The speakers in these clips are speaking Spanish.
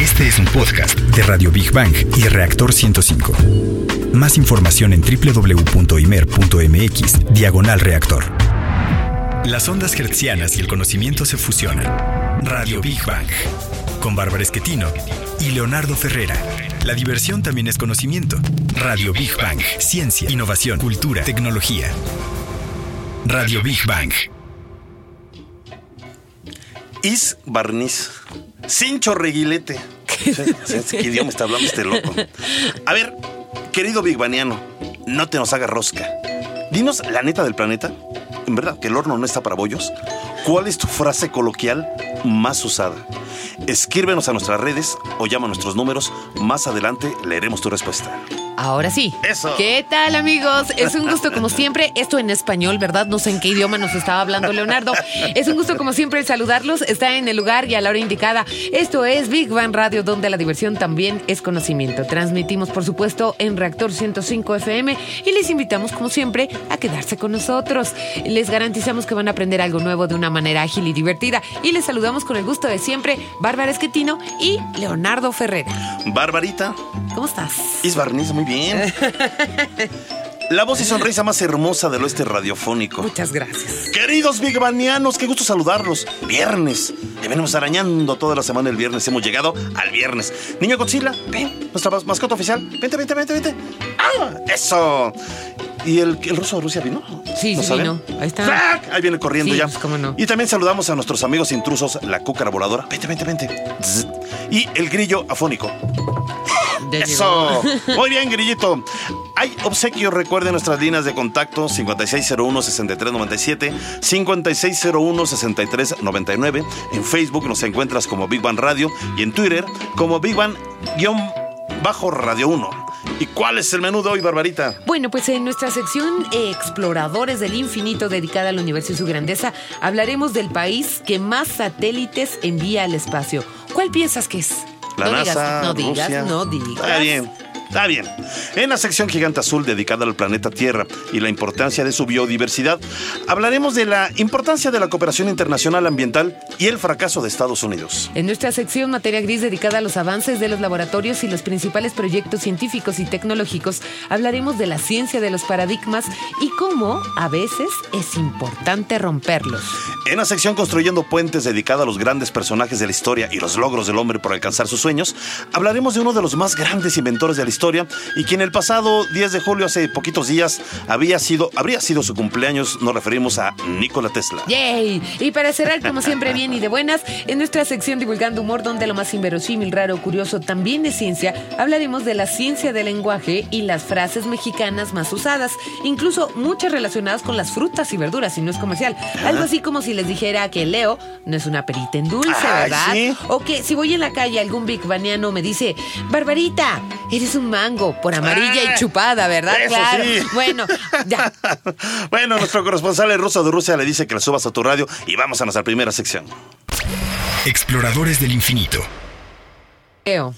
Este es un podcast de Radio Big Bang y Reactor 105. Más información en www.imer.mx, diagonal reactor. Las ondas hertzianas y el conocimiento se fusionan. Radio Big Bang. Con Bárbara Esquetino y Leonardo Ferrera. La diversión también es conocimiento. Radio Big Bang. Ciencia, innovación, cultura, tecnología. Radio Big Bang. Is barniz. Sin chorreguilete. ¿Qué idioma está hablando este loco? A ver, querido Big Baniano, no te nos hagas rosca. Dinos la neta del planeta. ¿En verdad que el horno no está para bollos? ¿Cuál es tu frase coloquial más usada? Escríbenos a nuestras redes o llama a nuestros números. Más adelante leeremos tu respuesta. Ahora sí. Eso. ¿Qué tal, amigos? Es un gusto, como siempre, esto en español, ¿verdad? No sé en qué idioma nos estaba hablando Leonardo. Es un gusto, como siempre, saludarlos. Está en el lugar y a la hora indicada. Esto es Big Bang Radio, donde la diversión también es conocimiento. Transmitimos, por supuesto, en Reactor 105 FM y les invitamos, como siempre, a quedarse con nosotros. Les garantizamos que van a aprender algo nuevo de una manera ágil y divertida. Y les saludamos con el gusto de siempre, Bárbara Esquetino y Leonardo Ferrera. Barbarita. ¿Cómo estás? Barniz, muy bien. La voz y sonrisa más hermosa del oeste radiofónico. Muchas gracias. Queridos Big Banianos, qué gusto saludarlos. Viernes. Ya venimos arañando toda la semana el viernes. Hemos llegado al viernes. Niño Godzilla, ven. Nuestra mas- mascota oficial. Vente, vente, vente, vente. ¡Ah! ¡Eso! ¿Y el, el ruso de Rusia vino? Sí, ¿Lo sí saben? vino. Ahí está. ¡Frac! Ahí viene corriendo Sí, ya. pues, cómo no. Y también saludamos a nuestros amigos intrusos, la cúcara voladora. Vente, vente, vente. Y el grillo afónico. Ya Eso. llegó. Muy bien, grillito. Hay obsequios, recuerden nuestras líneas de contacto 5601-6397, 5601-6399. En Facebook nos encuentras como Big Bang Radio y en Twitter como Big Bang-Radio 1. ¿Y cuál es el menú de hoy, Barbarita? Bueno, pues en nuestra sección Exploradores del Infinito dedicada al universo y su grandeza, hablaremos del país que más satélites envía al espacio. ¿Cuál piensas que es? La no NASA, digas, no digas, Rusia. no digas. Está bien. Está bien. En la sección Gigante Azul dedicada al planeta Tierra y la importancia de su biodiversidad, hablaremos de la importancia de la cooperación internacional ambiental y el fracaso de Estados Unidos. En nuestra sección Materia Gris dedicada a los avances de los laboratorios y los principales proyectos científicos y tecnológicos, hablaremos de la ciencia de los paradigmas y cómo a veces es importante romperlos. En la sección Construyendo Puentes dedicada a los grandes personajes de la historia y los logros del hombre por alcanzar sus sueños, hablaremos de uno de los más grandes inventores de la historia y quien el pasado 10 de julio, hace poquitos días, había sido, habría sido su cumpleaños. Nos referimos a Nikola Tesla. ¡Yay! Y para cerrar, como siempre, bien y de buenas, en nuestra sección Divulgando Humor, donde lo más inverosímil, raro, curioso también es ciencia, hablaremos de la ciencia del lenguaje y las frases mexicanas más usadas, incluso muchas relacionadas con las frutas y verduras, y no es comercial. Algo así como si les dijera que Leo no es una perita en dulce, Ay, ¿verdad? sí. O que si voy en la calle algún big baniano me dice, Barbarita, eres un mango por amarilla Ah, y chupada, ¿verdad? eso claro. sí. Bueno, ya. bueno, nuestro corresponsal el ruso de Rusia le dice que le subas a tu radio y vamos a nuestra primera sección. Exploradores del infinito. Leo,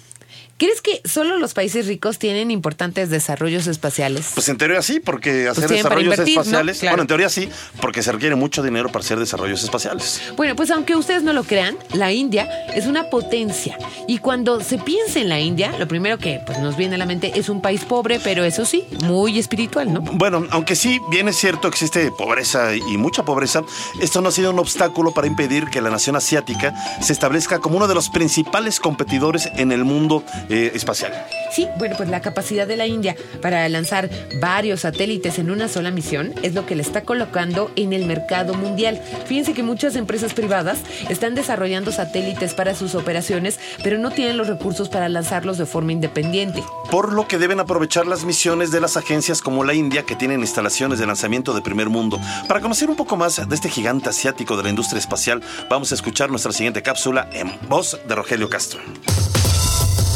¿crees que solo los países ricos tienen importantes desarrollos espaciales? Pues en teoría sí, porque hacer tienen para desarrollos invertir, ¿no? espaciales. Claro. Bueno, en teoría sí, porque se requiere mucho dinero para hacer desarrollos espaciales. Bueno, pues aunque ustedes no lo crean, la India es una potencia. Y cuando se piensa en la India, lo primero que pues, nos viene a la mente es un país pobre, pero eso sí, muy espiritual, ¿no? Bueno, aunque sí, bien es cierto, existe pobreza y mucha pobreza, esto no ha sido un obstáculo para impedir que la nación asiática se establezca como uno de los principales competidores en el mundo eh, espacial. Sí, bueno, pues la capacidad de la India para lanzar varios satélites en una sola misión es lo que le está colocando en el mercado mundial. Fíjense que muchas empresas privadas están desarrollando satélites para sus operaciones, pero no tienen los recursos para lanzarlos de forma independiente. Por lo que deben aprovechar las misiones de las agencias como la India, que tienen instalaciones de lanzamiento de primer mundo. Para conocer un poco más de este gigante asiático de la industria espacial, vamos a escuchar nuestra siguiente cápsula en voz de Rogelio Castro.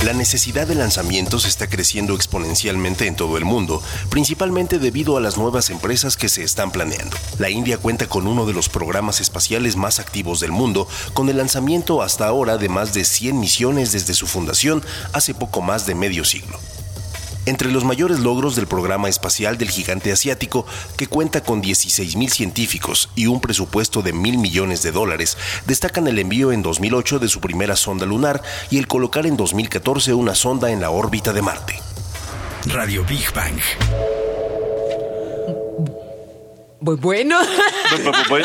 La necesidad de lanzamientos está creciendo exponencialmente en todo el mundo, principalmente debido a las nuevas empresas que se están planeando. La India cuenta con uno de los programas espaciales más activos del mundo, con el lanzamiento hasta ahora de más de 100 misiones desde su fundación hace poco más de medio siglo. Entre los mayores logros del programa espacial del gigante asiático, que cuenta con 16.000 científicos y un presupuesto de mil millones de dólares, destacan el envío en 2008 de su primera sonda lunar y el colocar en 2014 una sonda en la órbita de Marte. Radio Big Bang. Pues bueno.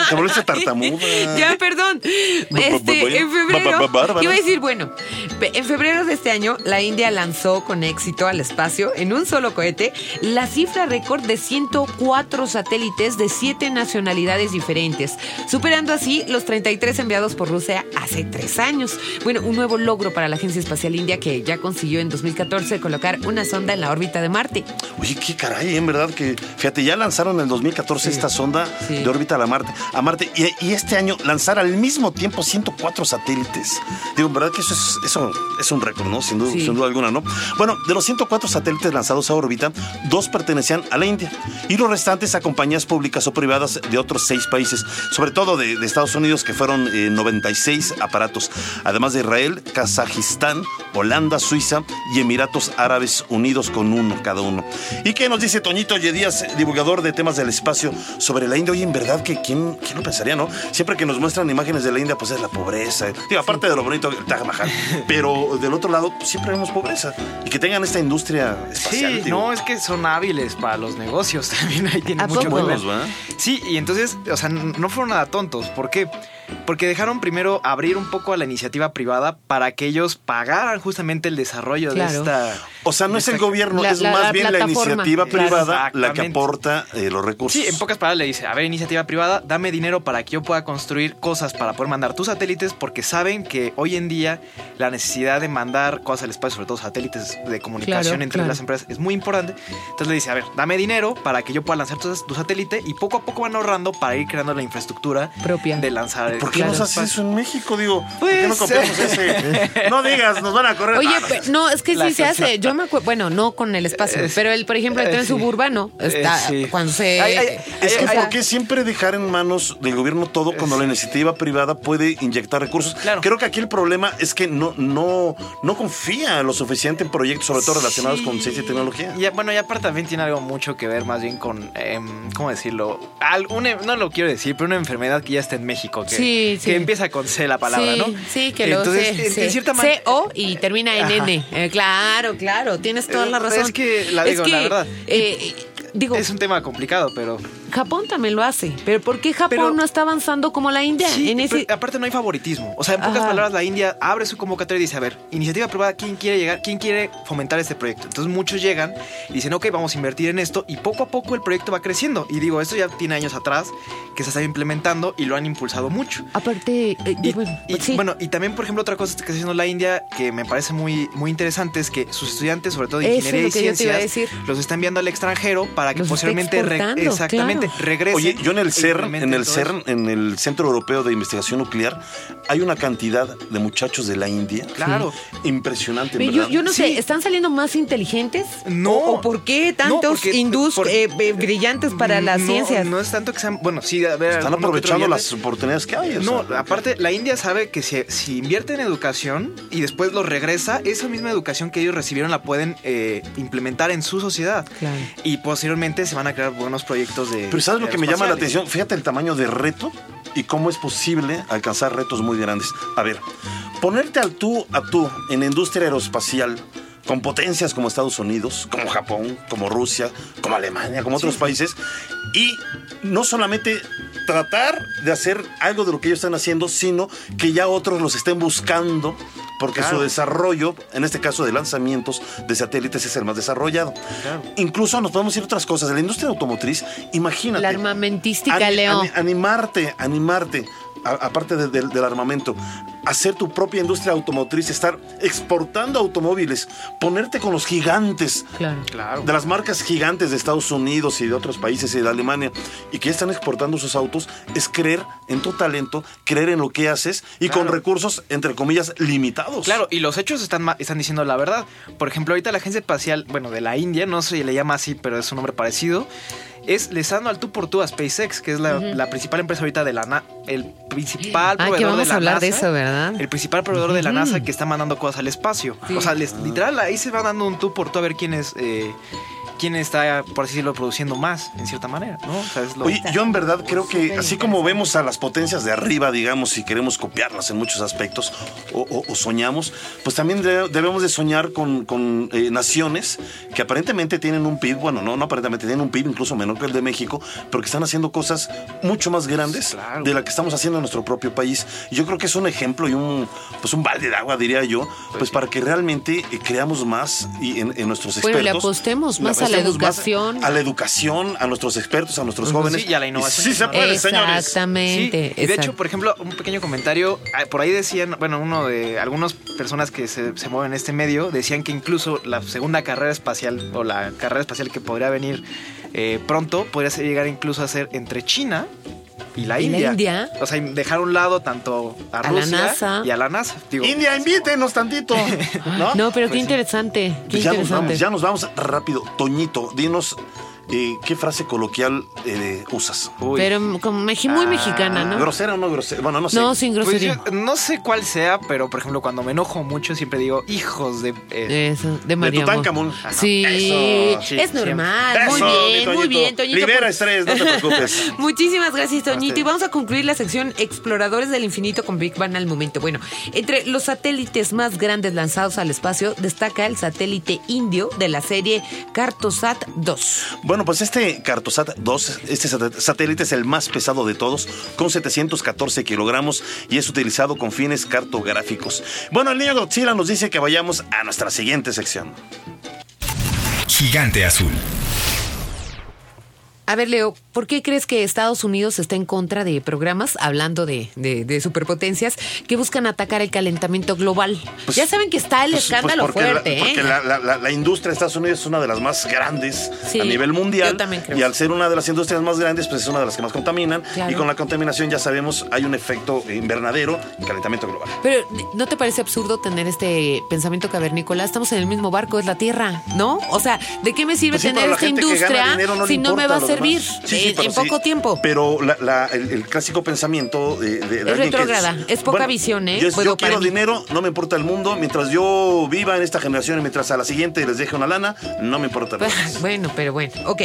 Te volviste tartamuda. Ya, perdón. Este, en febrero. Iba a decir, bueno, en febrero de este año, la India lanzó con éxito al espacio, en un solo cohete, la cifra récord de 104 satélites de 7 nacionalidades diferentes, superando así los 33 enviados por Rusia hace tres años. Bueno, un nuevo logro para la Agencia Espacial India que ya consiguió en 2014 colocar una sonda en la órbita de Marte. Oye, qué caray, en verdad que, fíjate, ya lanzaron en 2014 esta sonda de órbita a Marte. A Marte y, este año lanzar al mismo tiempo 104 satélites. Digo, verdad que eso es, eso es un récord, ¿no? Sin duda, sin duda alguna, ¿no? Bueno, de los 104 satélites lanzados a órbita, dos pertenecían a la India y los restantes a compañías públicas o privadas de otros seis países, sobre todo de, Estados Unidos, que fueron 96 eh, aparatos, además de Israel, Kazajistán, Holanda, Suiza y Emiratos Árabes Unidos con uno cada uno. ¿Y qué nos dice Toñito Yedías, divulgador de temas del espacio, sobre la India? Oye, en verdad que quién, quién lo pensaría, ¿no? Siempre que nos muestran imágenes de la India, pues es la pobreza. Digo, aparte de lo bonito, el Taj Mahal. Pero del otro lado, pues, siempre vemos pobreza. Y que tengan esta industria espacial. Sí, no, es que son hábiles para los negocios. También ahí tienen mucho que Sí, y entonces, o sea, no fueron nada tontos. ¿Por qué? Porque dejaron primero abrir un poco a la iniciativa privada para que ellos pagaran justamente el desarrollo de esta. O sea, no es el gobierno, es más bien la iniciativa privada la que aporta eh, los recursos. Sí, en pocas palabras le dice: A ver, iniciativa privada, dame dinero para que yo pueda construir cosas para poder mandar tus satélites, porque saben que hoy en día la necesidad de mandar cosas al espacio, sobre todo satélites de comunicación entre las empresas, es muy importante. Entonces le dice: A ver, dame dinero para que yo pueda lanzar tu, tu satélite y poco a poco van ahorrando para ir creando la infraestructura propia de lanzar ¿Por qué no haces eso en México? Digo, ¿por qué no pues, copiamos ese? No digas, nos van a correr. Oye, no, es que sí se hace. Yo me acuerdo, bueno, no con el espacio, pero el, por ejemplo, el tren suburbano está cuando se. es que, ¿por qué siempre dejar en manos del gobierno todo cuando la iniciativa privada puede inyectar recursos? Creo que aquí el problema es que no, no, no confía lo suficiente en proyectos, sobre todo relacionados con ciencia y tecnología. Y, bueno, y aparte también tiene algo mucho que ver más bien con, em, ¿cómo decirlo? no lo quiero decir, pero una enfermedad que ya está en México. Que, sí, que empieza con C la palabra, ¿no? Sí, que lo sé. En, cierta manera. C-O y termina en N. Eh, claro, claro, tienes toda la razón. Es que, la digo, la verdad. Eh, digo, es un tema complicado, pero Japón también lo hace. Pero ¿por qué Japón no está avanzando como la India? en ese... aparte no hay favoritismo. O sea, en pocas palabras, la India abre su convocatoria y dice, a ver, iniciativa privada, ¿quién quiere llegar? ¿Quién quiere fomentar este proyecto? Entonces muchos llegan y dicen, ok, vamos a invertir en esto y poco a poco el proyecto va creciendo. Y digo, esto ya tiene años atrás que se está implementando y lo han impulsado mucho. Aparte, eh, y, bueno, y, también, por ejemplo, otra cosa que está haciendo la India que me parece muy, muy interesante es que sus estudiantes, sobre todo de ingeniería y ciencias, los está enviando al extranjero para que posteriormente exactamente regresen yo en el CERN, en el CERN, en el Centro Europeo de Investigación Nuclear, hay una cantidad de muchachos de la India. Claro. Impresionante. yo, no sé, ¿están saliendo más inteligentes? No. ¿O, por qué tantos hindús eh, eh, brillantes para las ciencias? No es tanto que sean. Bueno, sí, a ver. Están aprovechando las oportunidades que hay. no, aparte, la India sabe que si, si, invierte en educación y después lo regresa, esa misma educación que ellos recibieron la pueden eh, implementar en su sociedad. Claro. Y posteriormente se van a crear buenos proyectos de. Pero ¿sabes lo que me llama la atención? Fíjate el tamaño de reto y cómo es posible alcanzar retos muy grandes. A ver, ponerte al tú a tú en la industria aeroespacial con potencias como Estados Unidos, como Japón, como Rusia, como Alemania, como otros países, y no solamente tratar de hacer algo de lo que ellos están haciendo, sino que ya otros los estén buscando porque su desarrollo, en este caso de lanzamientos de satélites, es el más desarrollado. Incluso nos podemos decir otras cosas. En la industria automotriz, imagínate. La armamentística, León. animarte, animarte aparte del armamento, hacer tu propia industria automotriz, estar exportando automóviles, ponerte con los gigantes claro. de las marcas gigantes de Estados Unidos y de otros países y de Alemania, y que están exportando sus autos, es creer en tu talento, creer en lo que haces y con recursos, entre comillas, limitados. Claro, y los hechos están, están diciendo la verdad. Por ejemplo, ahorita la agencia espacial, bueno, de la India, no sé si le llama así, pero es un nombre parecido, es le está dando al tú por tú a SpaceX, que es la, principal empresa ahorita de la NASA, el principal ah, que vamos a hablar de eso, ¿verdad? el principal proveedor de la NASA que está mandando cosas al espacio. O sea, literal, ahí se va dando un tú por tú a ver quién es eh, quién está, por así decirlo, produciendo más, en cierta manera, ¿no? Oye, yo en verdad creo que así como vemos a las potencias de arriba, digamos, y queremos copiarlas en muchos aspectos, o, soñamos, pues también debemos de soñar con, eh, naciones que aparentemente tienen un PIB, bueno, no, no aparentemente, tienen un PIB incluso menor que el de México, pero que están haciendo cosas mucho más grandes de la que estamos haciendo en nuestro propio país. Y yo creo que es un ejemplo y un, pues un balde de agua, diría yo, pues, pues para que realmente eh, creamos más y en, nuestros expertos. Bueno, le apostemos más a la educación. A la educación, a nuestros expertos, a nuestros jóvenes. y a la innovación. Sí, se puede, señores. Exactamente. de hecho, por ejemplo, un pequeño comentario, ah, por ahí decían, bueno, uno de algunas personas que se, se mueven en este medio, decían que incluso la segunda carrera espacial o la carrera espacial que podría venir eh, pronto podría llegar incluso a ser entre China y la, India. O sea, dejar a un lado tanto a, Rusia y a la NASA. India, invítenos tantito. ¿No? No, pero qué pues interesante. Qué ya Nos vamos, ya nos vamos rápido. Toñito, dinos eh, ¿qué frase coloquial eh, usas? Pero como muy ah, mexicana, ¿no? ¿Grosera o no grosera? Bueno, no sé. No, sin pues grosería. no sé cuál sea, pero por ejemplo, cuando me enojo mucho, siempre digo hijos de. Eh, Eso, de María. De Tutankamón. Sí, es normal. muy bien, muy bien, Toñito. Libera estrés, no te preocupes. Muchísimas gracias, Toñito. Y vamos a concluir la sección Exploradores del Infinito con Big Bang al momento. Bueno, entre los satélites más grandes lanzados al espacio destaca el satélite indio de la serie Cartosat 2. Bueno, pues este Cartosat 2, este satélite es el más pesado de todos, con 714 kilogramos y es utilizado con fines cartográficos. Bueno, el niño Godzilla nos dice que vayamos a nuestra siguiente sección. Gigante Azul. A ver, Leo, ¿por qué crees que Estados Unidos está en contra de programas, hablando de, superpotencias, que buscan atacar el calentamiento global? Pues, ya saben que está el pues, pues, escándalo fuerte, ¿eh? Porque la, industria de Estados Unidos es una de las más grandes a nivel mundial. Yo también creo. Y al ser una de las industrias más grandes, pues es una de las que más contaminan. Y con la contaminación ya sabemos, hay un efecto invernadero y calentamiento global. Pero, ¿no te parece absurdo tener este pensamiento cavernícola? Estamos en el mismo barco, es la Tierra, ¿no? O sea, ¿de qué me sirve tener esta industria si no me va a hacer servir en, poco tiempo. Pero el, clásico pensamiento de, es retrógrada, es, poca visión, ¿eh? Yo, quiero dinero, no me importa el mundo. Mientras yo viva en esta generación y mientras a la siguiente les deje una lana, no me importa. bueno, pero bueno, ok.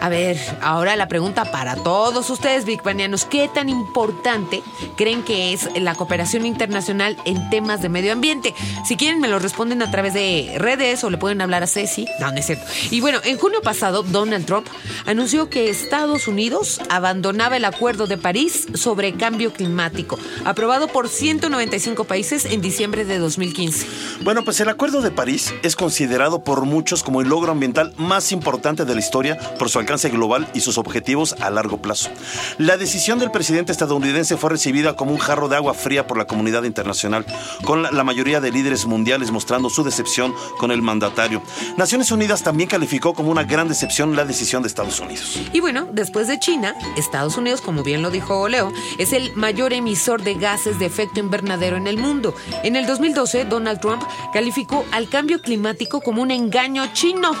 A ver, ahora la pregunta para todos ustedes, Big ¿Qué tan importante creen que es la cooperación internacional en temas de medio ambiente? Si quieren, me lo responden a través de redes o le pueden hablar a Ceci. No, no es cierto. Y bueno, en junio pasado, Donald Trump anunció que Estados Unidos abandonaba el Acuerdo de París sobre cambio climático, aprobado por 195 países en diciembre de 2015. Bueno, pues el Acuerdo de París es considerado por muchos como el logro ambiental más importante de la historia por su alcance global y sus objetivos a largo plazo. La decisión del presidente estadounidense fue recibida como un jarro de agua fría por la comunidad internacional, con la mayoría de líderes mundiales mostrando su decepción con el mandatario. Naciones Unidas también calificó como una gran decepción la decisión de Estados Unidos. Y bueno, después de China, Estados Unidos, como bien lo dijo Leo, es el mayor emisor de gases de efecto invernadero en el mundo. En el 2012, Donald Trump calificó al cambio climático como un engaño chino.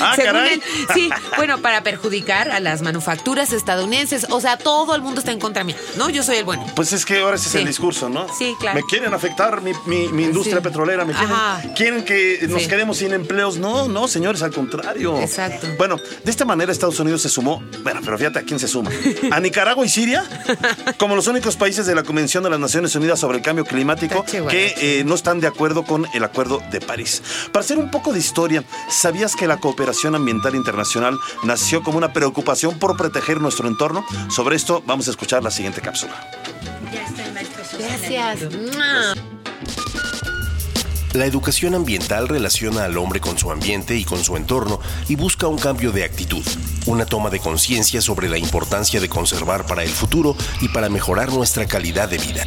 Ah, caray. sí, bueno, para perjudicar a las manufacturas estadounidenses. O sea, todo el mundo está en contra mí, ¿no? Yo soy el bueno. Pues es que ahora ese es el discurso, ¿no? Sí, claro. Me quieren afectar mi, industria petrolera, me quieren, que nos quedemos sin empleos. No, no, señores, al contrario. Exacto. Bueno, de esta manera Estados Unidos se sumó, bueno, pero fíjate a quién se suma. A Nicaragua y Siria, como los únicos países de la Convención de las Naciones Unidas sobre el Cambio Climático que eh, no están de acuerdo con el Acuerdo de París. Para hacer un poco de historia, ¿sabías que la cooperación ambiental internacional nació como una preocupación por proteger nuestro entorno. Sobre esto vamos a escuchar la siguiente cápsula. Gracias. La educación ambiental relaciona al hombre con su ambiente y con su entorno y busca un cambio de actitud, una toma de conciencia sobre la importancia de conservar para el futuro y para mejorar nuestra calidad de vida.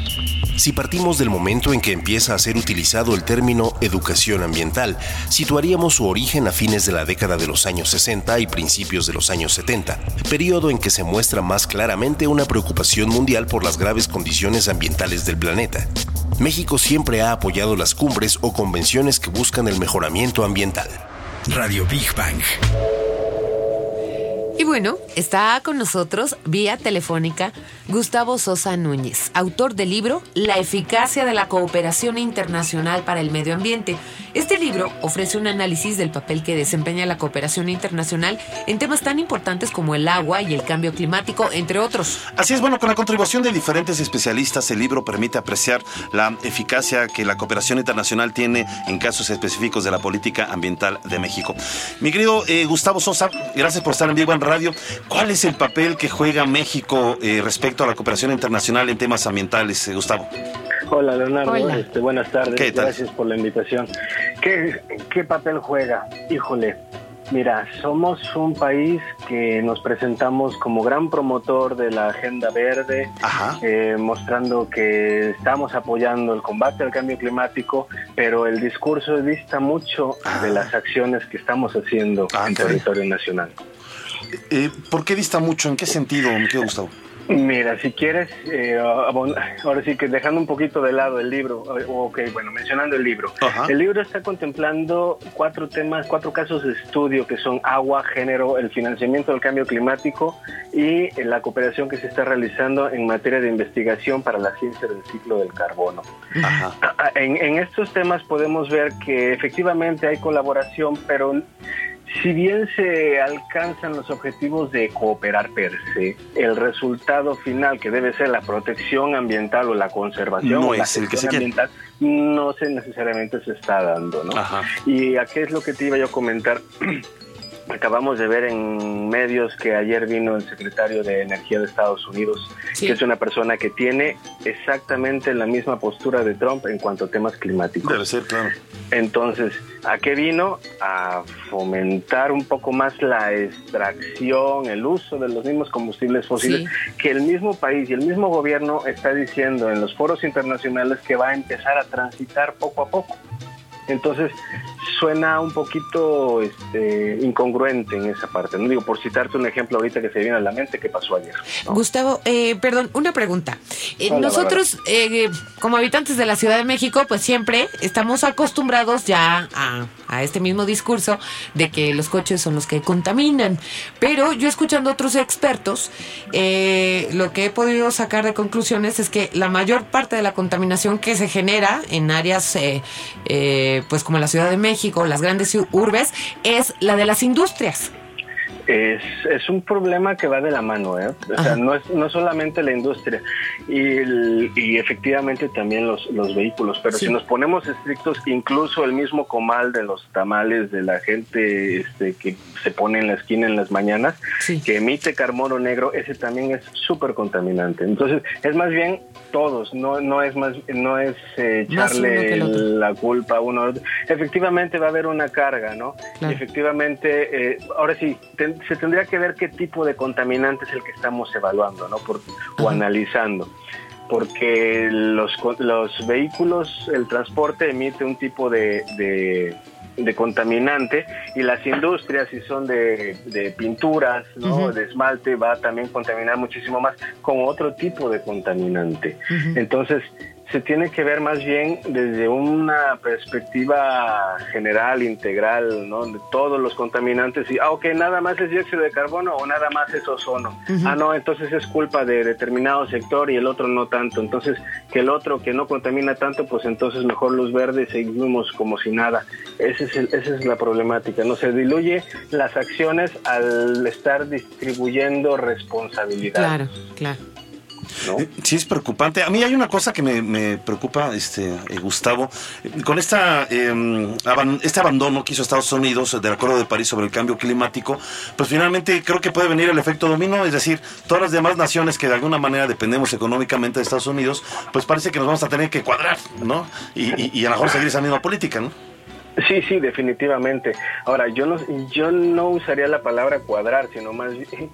Si partimos del momento en que empieza a ser utilizado el término educación ambiental, situaríamos su origen a fines de la década de los años 60 y principios de los años 70, periodo en que se muestra más claramente una preocupación mundial por las graves condiciones ambientales del planeta. México siempre ha apoyado las cumbres o convenciones que buscan el mejoramiento ambiental. Radio Big Bang. Y bueno, está con nosotros vía telefónica Gustavo Sosa Núñez, autor del libro La eficacia de la cooperación internacional para el medio ambiente. Este libro ofrece un análisis del papel que desempeña la cooperación internacional en temas tan importantes como el agua y el cambio climático, entre otros. Así es, bueno, con la contribución de diferentes especialistas, el libro permite apreciar la eficacia que la cooperación internacional tiene en casos específicos de la política ambiental de México. Mi querido eh, Gustavo Sosa, gracias por estar en vivo en radio. ¿Cuál es el papel que juega México eh, respecto a la cooperación internacional en temas ambientales, eh, Gustavo? Hola Leonardo, Este, buenas tardes, gracias por la invitación. ¿Qué, ¿Qué papel juega? Híjole, Mira, somos un país que nos presentamos como gran promotor de la agenda verde, eh, mostrando que estamos apoyando el combate al cambio climático, pero el discurso dista mucho de las acciones que estamos haciendo ah, en territorio nacional. Eh, ¿Por qué dista mucho? ¿En qué sentido, me quedo Gustavo? Mira, si quieres, eh, ahora sí que dejando un poquito de lado el libro, eh, ok, bueno, mencionando el libro. El libro está contemplando cuatro temas, cuatro casos de estudio que son agua, género, el financiamiento del cambio climático y la cooperación que se está realizando en materia de investigación para la ciencia del ciclo del carbono. En, en estos temas podemos ver que efectivamente hay colaboración, pero si bien se alcanzan los objetivos de cooperar per se, el resultado final, que debe ser la protección ambiental o la conservación no o es el que se ambiental, no se necesariamente se está dando, ¿no? Y a qué es lo que te iba yo a comentar. Acabamos de ver en medios que ayer vino el secretario de Energía de Estados Unidos, que es una persona que tiene exactamente la misma postura de Trump en cuanto a temas climáticos. Debe ser, claro. Entonces, ¿a qué vino? A fomentar un poco más la extracción, el uso de los mismos combustibles fósiles que el mismo país y el mismo gobierno está diciendo en los foros internacionales que va a empezar a transitar poco a poco. Entonces, suena un poquito este, incongruente en esa parte. No digo, por citarte un ejemplo ahorita que se viene a la mente, que pasó ayer. Gustavo, eh, perdón, una pregunta. Eh, nosotros, eh, como habitantes de la Ciudad de México, pues siempre estamos acostumbrados ya a, a, este mismo discurso de que los coches son los que contaminan. Pero yo escuchando a otros expertos, lo que he podido sacar de conclusiones es que la mayor parte de la contaminación que se genera en áreas, pues como la Ciudad de México, las grandes urbes, es la de las industrias. Es, es un problema que va de la mano, ¿eh? O sea, no es no solamente la industria y, y efectivamente también los, los vehículos, pero si nos ponemos estrictos, incluso el mismo comal de los tamales de la gente este, que se pone en la esquina en las mañanas, que emite carbono negro, ese también es súper contaminante. Entonces, es más bien todos, no, no es más, no es eh, echarle la culpa a uno. Efectivamente va a haber una carga, ¿no? Y efectivamente, eh, ahora sí, se tendría que ver qué tipo de contaminante es el que estamos evaluando, ¿no? Por, o analizando porque los, los vehículos, el transporte emite un tipo de, de, contaminante y las industrias, si son de, de pinturas, ¿no? de esmalte, va a también contaminar muchísimo más con otro tipo de contaminante. Entonces, se tiene que ver más bien desde una perspectiva general, integral, ¿no? De todos los contaminantes y, ah, ok, nada más es dióxido de carbono o nada más es ozono. Ah, no, entonces es culpa de determinado sector y el otro no tanto. Entonces, que el otro que no contamina tanto, pues entonces mejor luz verde seguimos como si nada. Ese es esa es la problemática, ¿no? Se diluye las acciones al estar distribuyendo responsabilidad. Claro, claro. Eh, sí, es preocupante. A mí hay una cosa que me, preocupa, este eh, Gustavo, con esta em, este abandono que hizo Estados Unidos del Acuerdo de París sobre el cambio climático, pues finalmente creo que puede venir el efecto dominó, es decir, todas las demás naciones que de alguna manera dependemos económicamente de Estados Unidos, pues parece que nos vamos a tener que cuadrar, ¿no? Y, y a lo mejor seguir esa misma política, ¿no? Sí, sí, definitivamente. Ahora, yo no, yo no usaría la palabra cuadrar, sino más bien,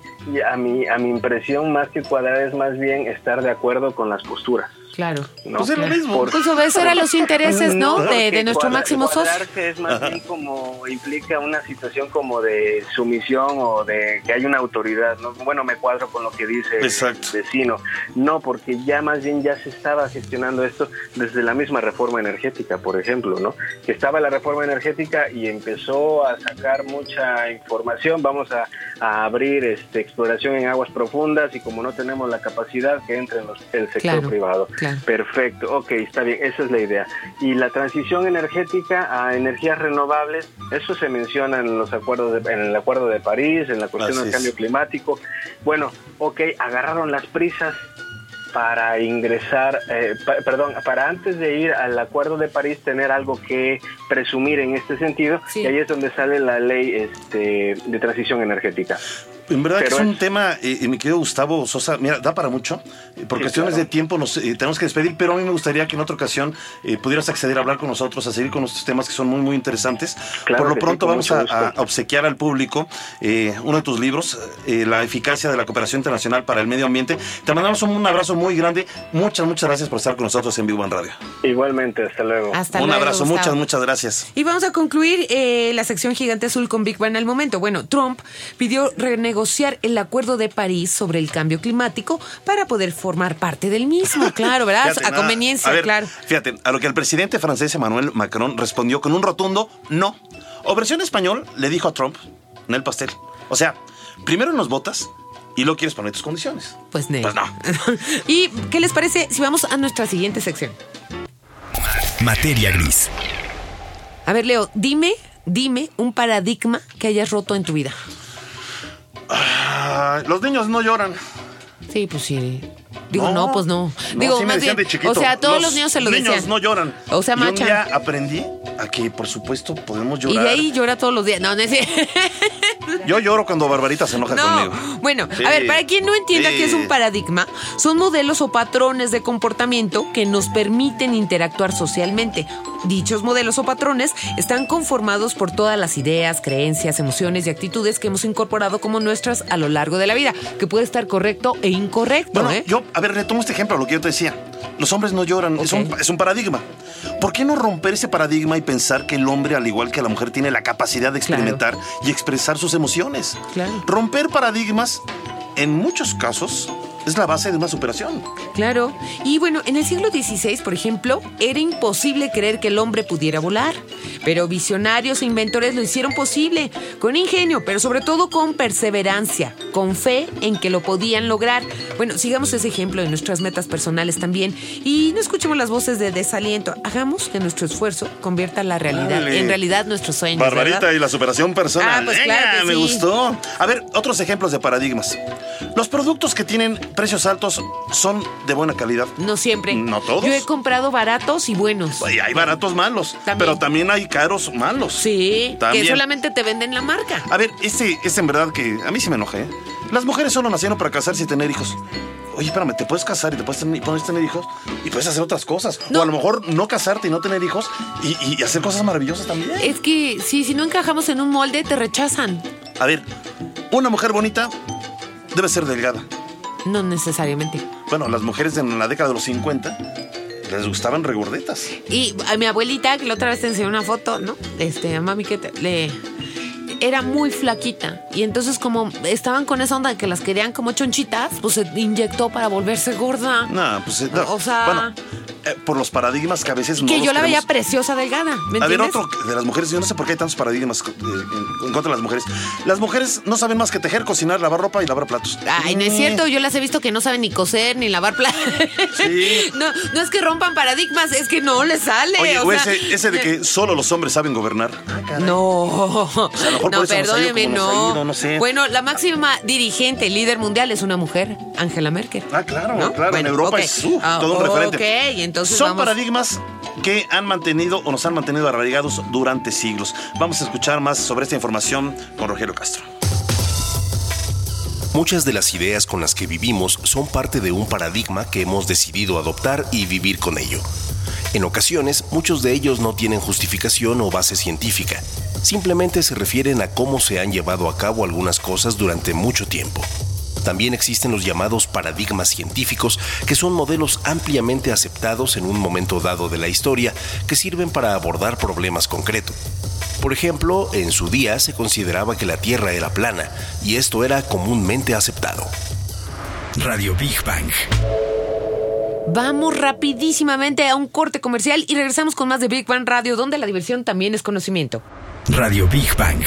a mi, a mi impresión, más que cuadrar es más bien estar de acuerdo con las posturas. Claro. Pues es lo mismo. Pues obedecer a los intereses, ¿no? de, de nuestro máximo socio. es más bien como implica una situación como de sumisión o de que hay una autoridad, ¿no? Bueno, me cuadro con lo que dice Exacto. el vecino. No, porque ya más bien ya se estaba gestionando esto desde la misma reforma energética, por ejemplo, ¿no? Que estaba la reforma energética y empezó a sacar mucha información, vamos a, a abrir este, exploración en aguas profundas y como no tenemos la capacidad que entre en los, el sector Claro, privado. claro. Perfecto, ok, está bien, esa es la idea. Y la transición energética a energías renovables, eso se menciona en los acuerdos, de- en el acuerdo de París, en la cuestión Así del es. cambio climático. Bueno, ok, agarraron las prisas para ingresar, eh, pa- perdón, para antes de ir al Acuerdo de París tener algo que presumir en este sentido, Sí. y ahí es donde sale la ley este, de transición energética. En verdad que es un es- tema, eh, mi querido Gustavo Sosa, mira, da para mucho. Eh, Por Sí, cuestiones claro. de tiempo nos eh, tenemos que despedir, pero a mí me gustaría que en otra ocasión eh, pudieras acceder a hablar con nosotros, a seguir con estos temas que son muy, muy interesantes. Claro Por lo sí, pronto vamos a, obsequiar al público eh, uno de tus libros, eh, La eficacia de la cooperación internacional para el medio ambiente. Te mandamos un, un abrazo muy grande. Muchas, muchas gracias por estar con nosotros en Vivo en Radio. Igualmente, hasta luego. Hasta un luego, abrazo, Gustavo. muchas, muchas gracias. Y vamos a concluir eh, la sección gigante azul con Big Bang al momento. Bueno, Trump pidió renegociar el acuerdo de París sobre el cambio climático para poder formar parte del mismo. Claro, ¿verdad? Fíjate, a nada. conveniencia, A ver, claro. Fíjate, a lo que el presidente francés Emmanuel Macron respondió con un rotundo no. O versión español le dijo a Trump, en el pastel. O sea, primero nos votas y luego quieres poner tus condiciones. Pues, ne. Pues no. ¿Y qué les parece si vamos a nuestra siguiente sección? Materia gris. A ver, Leo, dime, dime un paradigma que hayas roto en tu vida. Ah, los niños no lloran. Sí, pues sí. Digo, no, pues no. No, Digo, sí me más decían bien, de chiquito, o sea, todos los, niños se lo niños decían. no lloran. O sea, y un macha. día aprendí a que, por supuesto, podemos Y llorar. de ahí llora todos los días. No, no es Yo lloro cuando Barbarita se enoja No, conmigo. bueno, Sí. a ver, para quien no entienda Sí. qué es un paradigma, son modelos o patrones de comportamiento que nos permiten interactuar socialmente. Dichos modelos o patrones están conformados por todas las ideas, creencias, emociones y actitudes que hemos incorporado como nuestras a lo largo de la vida, que puede estar correcto e incorrecto, Bueno, ¿eh? yo, a ver, retomo este ejemplo, lo que yo te decía. Los hombres no lloran, es, un, Ok. es un paradigma. ¿Por qué no romper ese paradigma y pensar que el hombre, al igual que la mujer, tiene la capacidad de Claro. experimentar y expresar sus emociones? Claro. Romper paradigmas, en muchos casos, es la base de una superación. Claro. Y bueno, en el siglo XVI, por ejemplo, era imposible creer que el hombre pudiera volar. Pero visionarios e inventores lo hicieron posible, con ingenio, pero sobre todo con perseverancia, con fe en que lo podían lograr. Bueno, sigamos ese ejemplo de nuestras metas personales también y no escuchemos las voces de desaliento. Hagamos que nuestro esfuerzo convierta la realidad, en realidad nuestros sueños. Barbarita ¿verdad? y la superación personal. Ah, pues Venga, claro me gustó. A ver, otros ejemplos de paradigmas. Los productos que tienen precios altos son de buena calidad. No siempre. No todos. Yo he comprado baratos y buenos. Y hay baratos malos, También. pero también hay caros malos. Sí, También. que solamente te venden la marca. A ver, ese es en verdad que a mí sí me enoja, ¿eh? Las mujeres solo nacieron para casarse y tener hijos. Oye, espérame, te puedes casar y te puedes tener, puedes tener hijos y puedes hacer otras cosas. No. O a lo mejor no casarte y no tener hijos y, y hacer cosas maravillosas también. Es que sí, si no encajamos en un molde, te rechazan. A ver, una mujer bonita debe ser delgada. No necesariamente. Bueno, las mujeres en la década de los 50 les gustaban regordetas. Y a mi abuelita, que la otra vez te enseñó una foto, ¿no? Este, a mami que te- le era muy flaquita y entonces como estaban con esa onda de que las querían como chonchitas, pues se inyectó para volverse gorda. No, pues no. O sea- bueno, eh, por los paradigmas que a veces no que yo la veía preciosa delgada, ¿me A ver, otro de las mujeres, yo no sé por qué hay tantos paradigmas eh, en, en contra de las mujeres. Las mujeres no saben más que tejer, cocinar, lavar ropa y lavar platos. Ay, no es Mm. cierto, yo las he visto que no saben ni coser ni lavar platos. Sí. No, no es que rompan paradigmas, es que no les sale. Oye, o o sea, ese, ese de que solo los hombres saben gobernar. No, a lo mejor por no, eso nos ha ido perdóneme, no. ido, no sé. Bueno, la máxima dirigente, líder mundial es una mujer, Angela Merkel. Ah, claro, ¿No? claro. Bueno, en Europa es uh, Ah, todo un referente. Ok, entonces Son vamos. paradigmas que han mantenido o nos han mantenido arraigados durante siglos. Vamos a escuchar más sobre esta información con Rogelio Castro. Muchas de las ideas con las que vivimos son parte de un paradigma que hemos decidido adoptar y vivir con ello. En ocasiones, muchos de ellos no tienen justificación o base científica. Simplemente se refieren a cómo se han llevado a cabo algunas cosas durante mucho tiempo. También existen los llamados paradigmas científicos, que son modelos ampliamente aceptados en un momento dado de la historia que sirven para abordar problemas concretos. Por ejemplo, en su día se consideraba que la Tierra era plana y esto era comúnmente aceptado. Radio Big Bang. Vamos rapidísimamente a un corte comercial y regresamos con más de Big Bang Radio, donde la diversión también es conocimiento. Radio Big Bang.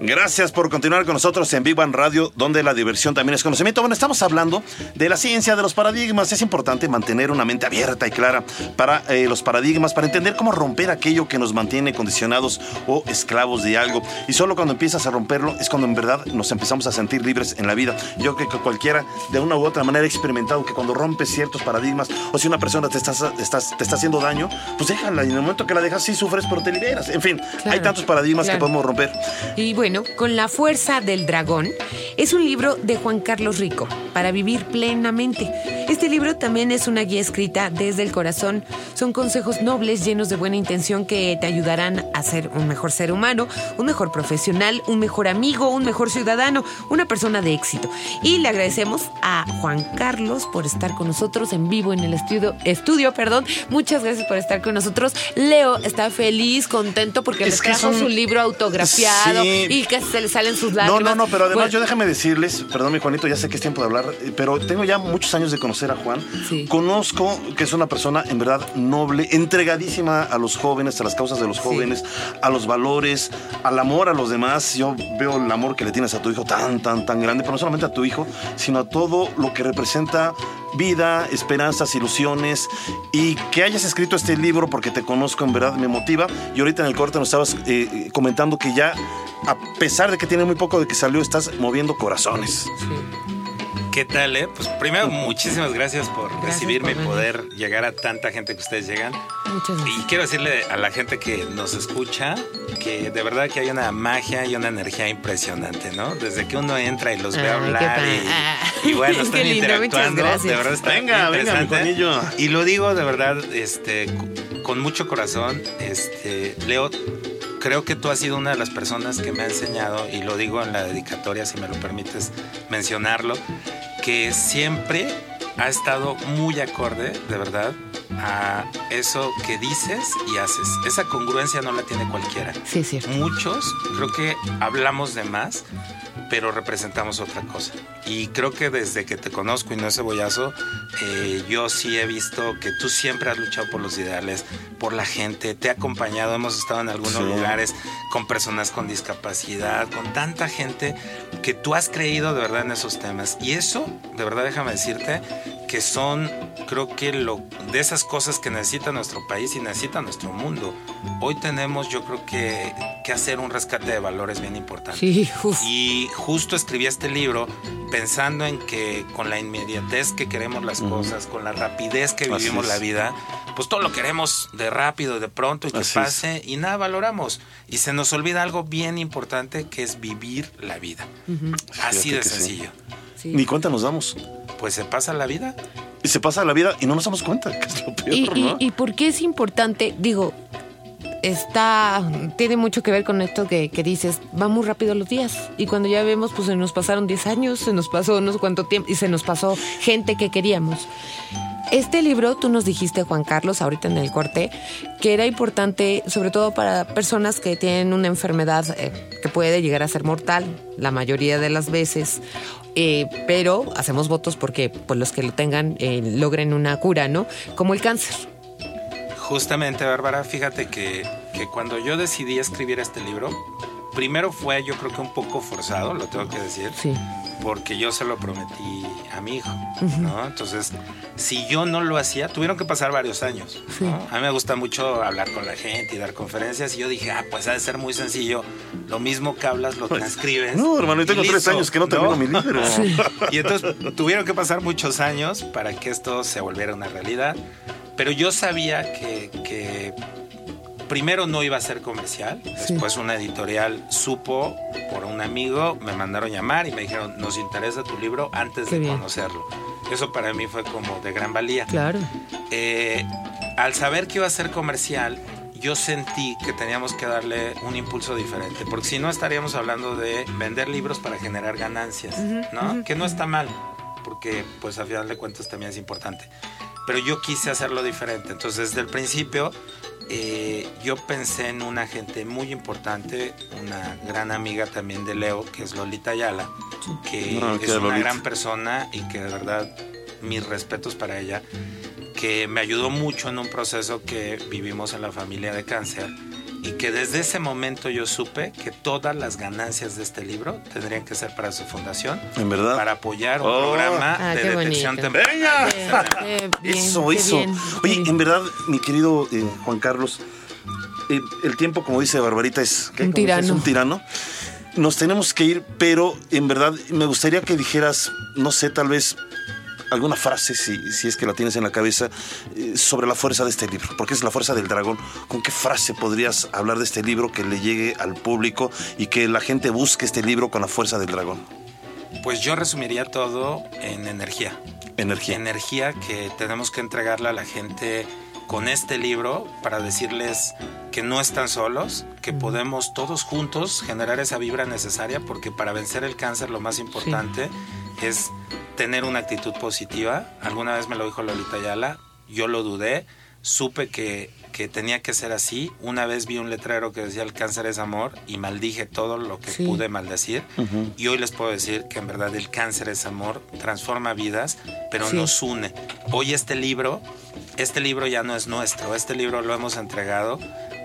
Gracias por continuar con nosotros en Bang Radio, donde la diversión también es conocimiento. Bueno, estamos hablando de la ciencia, de los paradigmas. Es importante mantener una mente abierta y clara para eh, los paradigmas, para entender cómo romper aquello que nos mantiene condicionados o esclavos de algo. Y solo cuando empiezas a romperlo es cuando en verdad nos empezamos a sentir libres en la vida. Yo creo que cualquiera de una u otra manera ha experimentado que cuando rompes ciertos paradigmas o si una persona te está, te está haciendo daño, pues déjala. Y en el momento que la dejas, sí sufres, pero te liberas. En fin, hay tantos paradigmas que podemos romper. Y bueno, bueno, con la fuerza del dragón es un libro de Juan Carlos Rico para vivir plenamente. Este libro también es una guía escrita desde el corazón. Son consejos nobles llenos de buena intención que te ayudarán a ser un mejor ser humano, un mejor profesional, un mejor amigo, un mejor ciudadano, una persona de éxito. Y le agradecemos a Juan Carlos por estar con nosotros en vivo en el estudio. estudio perdón. Muchas gracias por estar con nosotros. Leo está feliz, contento porque le trajo su libro autografiado y que se le salen sus lágrimas. No, no, no, pero además yo déjame decirles, perdón mi Juanito, ya sé que es tiempo de hablar, pero tengo ya muchos años de conocer a Juan. Conozco que es una persona en verdad noble, entregadísima a los jóvenes, a las causas de los jóvenes, a los valores, al amor a los demás. Yo veo el amor que le tienes a tu hijo tan, tan, tan grande, pero no solamente a tu hijo, sino a todo lo que representa vida, esperanzas, ilusiones y que hayas escrito este libro porque te conozco en verdad me motiva y ahorita en el corte nos estabas eh, comentando que ya a pesar de que tiene muy poco de que salió estás moviendo corazones. Sí. ¿Qué tal, eh? Pues primero, muchísimas gracias por recibirme y poder llegar a tanta gente que ustedes llegan. Muchas gracias. Y quiero decirle a la gente que nos escucha que de verdad que hay una magia y una energía impresionante, ¿no? Desde que uno entra y los ve hablar y, bueno, están interactuando. De verdad está venga, venga, Y lo digo de verdad, este, con mucho corazón, este, Leo creo que tú has sido una de las personas que me ha enseñado, y lo digo en la dedicatoria, si me lo permites mencionarlo, que siempre ha estado muy acorde, de verdad, a eso que dices y haces. Esa congruencia no la tiene cualquiera. Sí, sí. Muchos creo que hablamos de más pero representamos otra cosa. Y creo que desde que te conozco y no es cebollazo, eh, yo sí he visto que tú siempre has luchado por los ideales, por la gente, te he acompañado, hemos estado en algunos lugares con personas con discapacidad, con tanta gente que tú has creído de verdad en esos temas. Y eso, de verdad déjame decirte, que son, creo que lo, de esas cosas que necesita nuestro país y necesita nuestro mundo. Hoy tenemos, yo creo que, que hacer un rescate de valores bien importante. Sí, y justo escribí este libro pensando en que con la inmediatez que queremos las cosas, con la rapidez que vivimos la vida, pues todo lo queremos de rápido, de pronto y que pase y nada valoramos. Y se nos olvida algo bien importante que es vivir la vida. Así de sencillo. Ni cuenta nos damos. Pues se pasa la vida. Y se pasa la vida y no nos damos cuenta, que es lo peor, y, y, por qué es importante? Digo, está tiene mucho que ver con esto que, que, dices, va muy rápido los días. Y cuando ya vemos, pues se nos pasaron 10 años, se nos pasó no sé cuánto tiempo, y se nos pasó gente que queríamos. Este libro, tú nos dijiste, Juan Carlos, ahorita en el corte, que era importante, sobre todo para personas que tienen una enfermedad eh, que puede llegar a ser mortal, la mayoría de las veces, eh, pero hacemos votos porque pues, los que lo tengan eh, logren una cura, ¿no? Como el cáncer. Justamente, Bárbara, fíjate que, que cuando yo decidí escribir este libro, primero fue yo creo que un poco forzado, lo tengo que decir, sí. porque yo se lo prometí a mi hijo, ¿no? Entonces, si yo no lo hacía, tuvieron que pasar varios años. A mí me gusta mucho hablar con la gente y dar conferencias y yo dije, ah, pues ha de ser muy sencillo, lo mismo que hablas lo pues, transcribes. No, hermano, yo tengo tres años que no termino mi libro. Y entonces tuvieron que pasar muchos años para que esto se volviera una realidad, pero yo sabía que, que primero no iba a ser comercial, después una editorial supo por un amigo, me mandaron llamar y me dijeron, nos interesa tu libro antes de conocerlo. Eso para mí fue como de gran valía. Claro. Eh, al saber que iba a ser comercial, yo sentí que teníamos que darle un impulso diferente, porque si no estaríamos hablando de vender libros para generar ganancias, ¿no? Que no está mal, porque pues a final de cuentas también es importante. Pero yo quise hacerlo diferente, entonces desde el principio eh, yo pensé en una gente muy importante, una gran amiga también de Leo, que es Lolita Ayala, que es una gran persona y que de verdad mis respetos para ella que me ayudó mucho en un proceso que vivimos en la familia de cáncer y que desde ese momento yo supe que todas las ganancias de este libro tendrían que ser para su fundación. ¿En verdad? Para apoyar un oh. programa ah, de detección temprana. eso, eso. Oye, en verdad, mi querido eh, Juan Carlos, eh, el tiempo, como dice Barbarita, es, un tirano. es un tirano. Nos tenemos que ir, pero en verdad me gustaría que dijeras, no sé, tal vez alguna frase, si, si es que la tienes en la cabeza, eh, sobre la fuerza de este libro, porque es la fuerza del dragón. ¿Con qué frase podrías hablar de este libro que le llegue al público y que la gente busque este libro con la fuerza del dragón? Pues yo resumiría todo en energía. Energía. Energía que tenemos que entregarle a la gente con este libro para decirles que no están solos, que podemos todos juntos generar esa vibra necesaria, porque para vencer el cáncer lo más importante es tener una actitud positiva. Alguna vez me lo dijo Lolita Ayala, yo lo dudé, supe que, que, tenía que ser así. Una vez vi un letrero que decía el cáncer es amor y maldije todo lo que pude maldecir. Y hoy les puedo decir que en verdad el cáncer es amor, transforma vidas, pero nos une. Hoy este libro, este libro ya no es nuestro, este libro lo hemos entregado.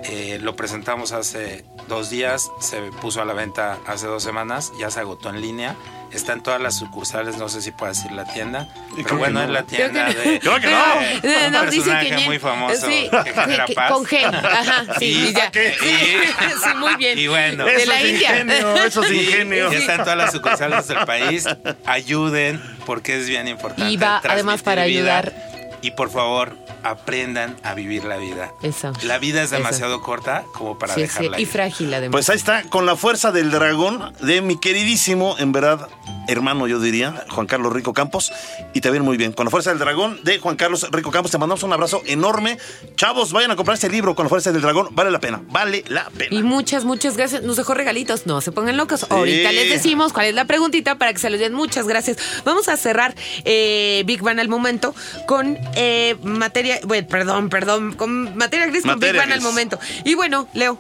Eh, lo presentamos hace dos días, se puso a la venta hace dos semanas, ya se agotó en línea Está en todas las sucursales, no sé si puedo decir la tienda. Pero bueno, es la tienda de. Creo que no. Un personaje muy famoso sí, que genera paz. Con G. Ajá, sí, y, ya. sí, muy bien. Y bueno. De la India. Ingenio, eso es ingenio. Ya está en todas las sucursales del país. Ayuden, porque es bien importante. Y va además para ayudar. Y por favor, aprendan a vivir la vida. Eso. La vida es demasiado corta como para dejarla. Sí. Y frágil además. Pues ahí está, con la fuerza del dragón de mi queridísimo, en verdad, hermano, yo diría, Juan Carlos Rico Campos. Y te ven muy bien. Con la fuerza del dragón de Juan Carlos Rico Campos, te mandamos un abrazo enorme. Chavos, vayan a comprar este libro con la fuerza del dragón. Vale la pena, vale la pena. Y muchas, muchas gracias. Nos dejó regalitos. No se pongan locos. Ahorita les decimos cuál es la preguntita para que se los den. Muchas gracias. Vamos a cerrar eh, Big Bang al momento con eh, materia. Bueno, perdón, perdón. Con materia gris con Big Bang al momento. Y bueno, Leo.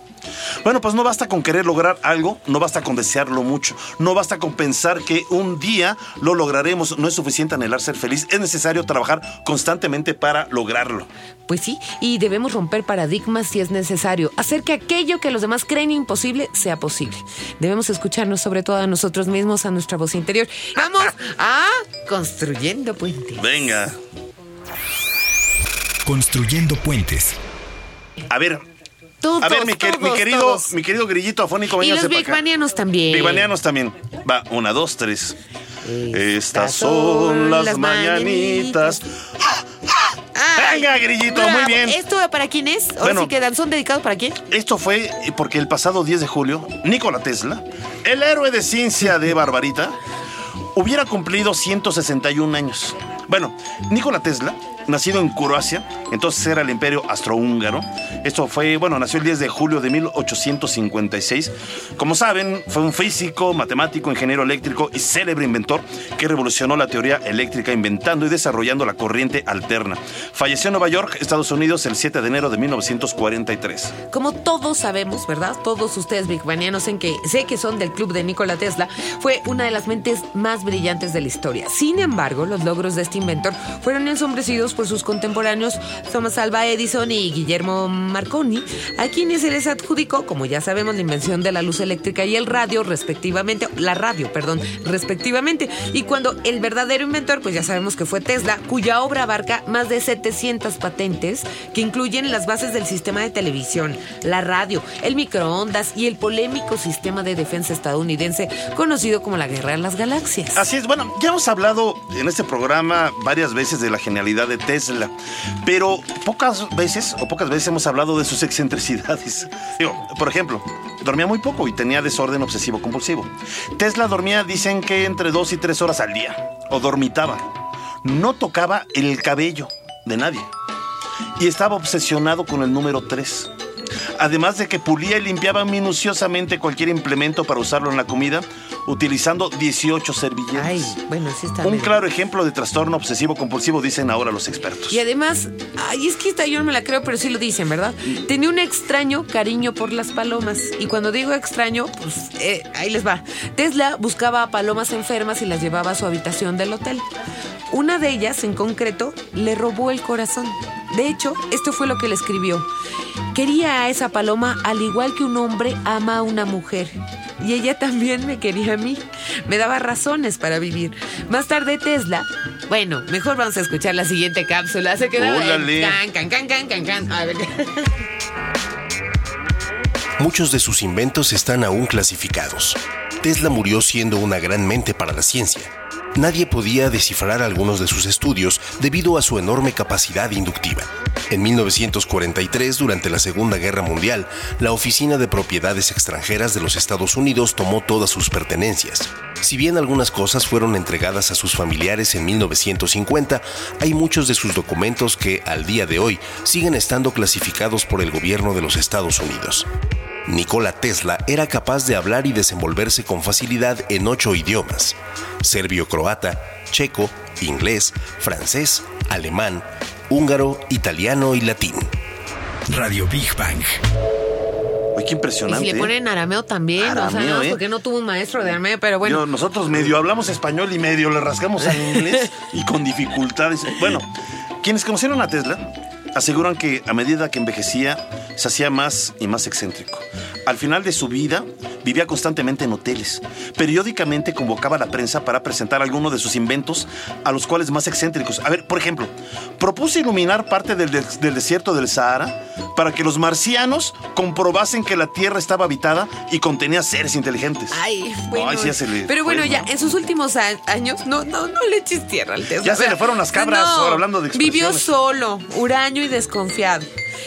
Bueno, pues no basta con querer lograr algo, no basta con desearlo mucho, no basta con pensar que un día lo lograremos, no es suficiente anhelar ser feliz, es necesario trabajar constantemente para lograrlo. Pues sí, y debemos romper paradigmas si es necesario, hacer que aquello que los demás creen imposible sea posible. Debemos escucharnos sobre todo a nosotros mismos, a nuestra voz interior. Vamos a construyendo puentes. Venga. Construyendo puentes. A ver, a ver, mi, querido, mi querido grillito afónico, Y los bigbanianos también. Bigbanianos también. Va, una, dos, tres. Estas son las, mañanitas. Venga, grillito, muy bien. ¿Esto para quién es? ¿O sí quedan? ¿Son dedicados para quién? Esto fue porque el pasado 10 de julio, Nikola Tesla, el héroe de ciencia de Barbarita, hubiera cumplido 161 años. Bueno, Nikola Tesla nacido en Croacia, entonces era el imperio astrohúngaro. Esto fue, bueno, nació el 10 de julio de 1856. Como saben, fue un físico, matemático, ingeniero eléctrico y célebre inventor que revolucionó la teoría eléctrica inventando y desarrollando la corriente alterna. Falleció en Nueva York, Estados Unidos, el 7 de enero de 1943. Como todos sabemos, ¿verdad? Todos ustedes bigbanianos en que sé que son del club de Nikola Tesla, fue una de las mentes más brillantes de la historia. Sin embargo, los logros de este inventor fueron ensombrecidos por sus contemporáneos Thomas Alva Edison y Guillermo Marconi, a quienes se les adjudicó, como ya sabemos, la invención de la luz eléctrica y el radio, respectivamente, la radio, perdón, respectivamente. Y cuando el verdadero inventor, pues ya sabemos que fue Tesla, cuya obra abarca más de 700 patentes que incluyen las bases del sistema de televisión, la radio, el microondas y el polémico sistema de defensa estadounidense conocido como la Guerra de las Galaxias. Así es, bueno, ya hemos hablado en este programa varias veces de la genialidad de Tesla. Pero pocas veces, o pocas veces hemos hablado de sus excentricidades. por ejemplo, dormía muy poco y tenía desorden obsesivo compulsivo. Tesla dormía, dicen que entre dos y tres horas al día, o dormitaba. No tocaba el cabello de nadie. Y estaba obsesionado con el número tres. Además de que pulía y limpiaba minuciosamente cualquier implemento para usarlo en la comida, utilizando 18 servilletas. Ay, bueno, sí está Un claro ejemplo de trastorno obsesivo compulsivo, dicen ahora los expertos. Y además, ay, es que esta yo no me la creo, pero sí lo dicen, ¿verdad? Tenía un extraño cariño por las palomas. Y cuando digo extraño, pues eh, ahí les va. Tesla buscaba a palomas enfermas y las llevaba a su habitación del hotel. Una de ellas, en concreto, le robó el corazón. De hecho, esto fue lo que le escribió. Quería a esa paloma al igual que un hombre ama a una mujer. Y ella también me quería a mí. Me daba razones para vivir. Más tarde Tesla... Bueno, mejor vamos a escuchar la siguiente cápsula. Se can, can, can, can, can, can. A ver. Muchos de sus inventos están aún clasificados. Tesla murió siendo una gran mente para la ciencia. Nadie podía descifrar algunos de sus estudios debido a su enorme capacidad inductiva. En 1943, durante la Segunda Guerra Mundial, la Oficina de Propiedades Extranjeras de los Estados Unidos tomó todas sus pertenencias. Si bien algunas cosas fueron entregadas a sus familiares en 1950, hay muchos de sus documentos que, al día de hoy, siguen estando clasificados por el gobierno de los Estados Unidos. Nikola Tesla era capaz de hablar y desenvolverse con facilidad en ocho idiomas: serbio-croata, checo, inglés, francés, alemán, húngaro, italiano y latín. Radio Big Bang. Uy, qué Y impresionante. si le ¿eh? ponen arameo también, o sea, no, ¿eh? porque no tuvo un maestro de arameo, pero bueno. Yo- nosotros medio hablamos español y medio le rascamos al inglés y con dificultades. Bueno, quienes conocieron a Tesla aseguran que a medida que envejecía se hacía más y más excéntrico. Al final de su vida vivía constantemente en hoteles. Periódicamente convocaba a la prensa para presentar alguno de sus inventos, a los cuales más excéntricos. A ver, por ejemplo, propuso iluminar parte del, des- del desierto del Sahara para que los marcianos comprobasen que la Tierra estaba habitada y contenía seres inteligentes. Ay, bueno. Ay, sí, ya se le pero fue, bueno, ya ¿no? en sus últimos años, no, no, no le eches tierra al. Ya se le fueron las cabras, ahora hablando de Vivió solo, huraño y desconfiado.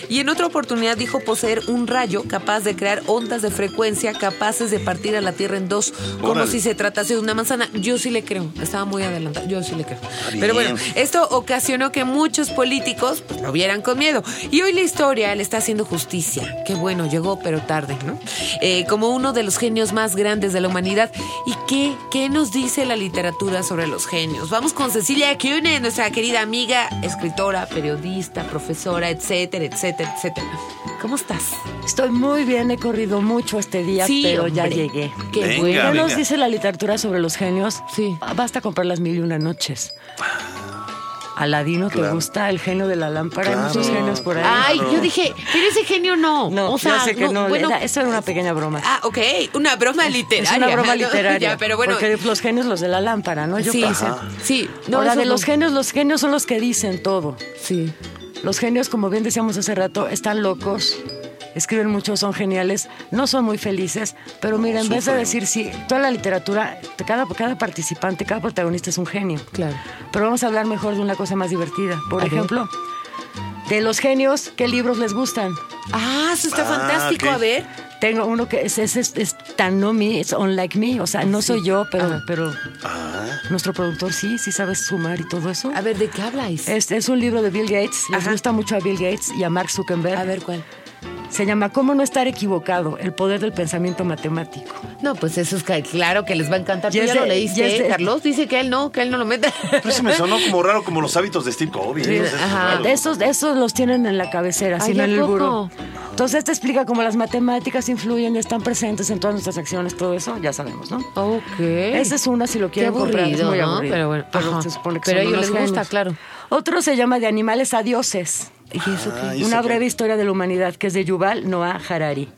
Y en otra oportunidad dijo poseer un rayo capaz de crear ondas de frecuencia capaces de partir a la Tierra en dos, como Órale. si se tratase de una manzana. Yo sí le creo, estaba muy adelantado, yo sí le creo. bien. Pero bueno, esto ocasionó que muchos políticos pues, lo vieran con miedo. Y hoy la historia le está haciendo justicia. Qué bueno, llegó pero tarde, ¿no? Eh, como uno de los genios más grandes de la humanidad. ¿Y qué, qué nos dice la literatura sobre los genios? Vamos con Cecilia Kuhne, nuestra querida amiga, escritora, periodista, profesora, etcétera, etcétera, etcétera. ¿Cómo estás? Estoy muy bien, he corrido mucho este día, Sí, pero ya llegué. Qué Venga, bueno. ¿Qué nos dice la literatura sobre los genios? Sí. Ah, Basta comprar las mil y una noches. Aladino, ¿te Claro. gusta el genio de la lámpara? Hay muchos genios por ahí. Ay, yo dije, pero ese genio no. no, o sea, sé que no. bueno, era- eso era una pequeña broma. Ah, ok, una broma literaria. es una broma literaria. Ya, pero bueno. Porque los genios, los de la lámpara, ¿no? Yo sí, pensé. sí. No, Ahora, de no. los genios, los genios son los que dicen todo. Sí. Los genios, como bien decíamos hace rato, están locos, escriben mucho, son geniales, no son muy felices, pero mira, en vez de decir sí, toda la literatura, cada, cada participante, cada protagonista es un genio. Claro. Pero vamos a hablar mejor de una cosa más divertida. Por A ver. ejemplo, de los genios, ¿qué libros les gustan? Ah, eso está Ah, fantástico. A ver. Tengo uno que es, es, es, es tan no me, es unlike me, o sea, no soy yo, pero, Ajá. pero Ah, nuestro productor sí, sí sabe sumar y todo eso. A ver, ¿de qué habláis? Es, es un libro de Bill Gates, les Ajá. gusta mucho a Bill Gates y a Mark Zuckerberg. A ver, ¿cuál? Se llama ¿Cómo no estar equivocado? El poder del pensamiento matemático. No, pues eso es que- claro que les va a encantar. ¿Tú Ya lo leíste, Carlos? Dice que él no, que él no lo mete. pues se me sonó como raro, como los hábitos de Steve Covey. Sí, no sé, ajá. esos, de esos los tienen en la cabecera, Ay, sino ¿a en el poco? buró. Entonces, este explica cómo las matemáticas influyen y están presentes en todas nuestras acciones, todo eso, ya sabemos, ¿no? ok. Esa es una si lo Qué quieren comprar, es aburrido, muy ¿no? aburrido. Pero bueno, ajá. se supone que Pero ellos les gusta, claro. Otro se llama De animales a dioses. ¿Y eso qué? Ah, ¿y Una breve historia de la humanidad, que es de Yuval Noah Harari.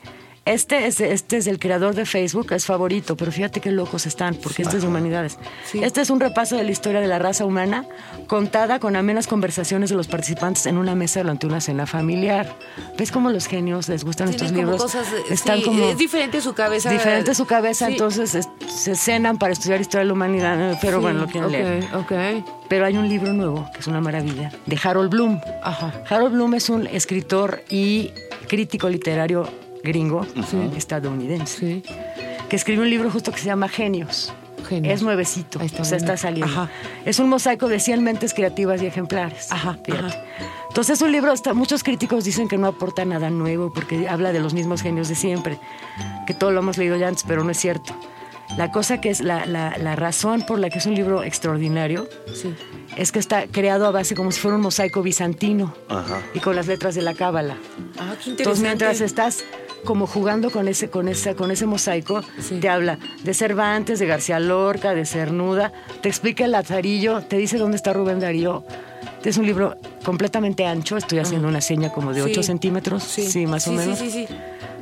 Este es, este es el creador de Facebook, es favorito, pero fíjate qué locos están, porque este es de humanidades. Sí. Este es un repaso de la historia de la raza humana, contada con amenas conversaciones de los participantes en una mesa durante una cena familiar. ¿Ves cómo los genios les gustan estos como libros? cosas, eh, Están sí, como es diferente su cabeza. diferente su cabeza, Sí. entonces es- se cenan para estudiar historia de la humanidad, eh, pero Sí, bueno, lo quieren leer. Ok, ok. Pero hay un libro nuevo, que es una maravilla, de Harold Bloom. Ajá. Harold Bloom es un escritor y crítico literario gringo, estadounidense, Sí. que escribió un libro justo que se llama Genios. Genios. Es nuevecito, está o sea, está saliendo. Ajá. Es un mosaico de 100 mentes creativas y ejemplares. Ajá. Entonces es un libro, hasta muchos críticos dicen que no aporta nada nuevo porque habla de los mismos genios de siempre, que todo lo hemos leído ya antes, pero no es cierto. La cosa que es la, la, la razón por la que es un libro extraordinario Sí. es que está creado a base como si fuera un mosaico bizantino y con las letras de la cábala. Ah, Entonces, mientras estás como jugando con ese, con esa, con ese mosaico, Sí. te habla de Cervantes, de García Lorca, de Cernuda, te explica el Lazarillo, te dice dónde está Rubén Darío. Es un libro completamente ancho, estoy haciendo una seña como de 8 Sí. centímetros, sí, más o menos. Sí, sí, sí.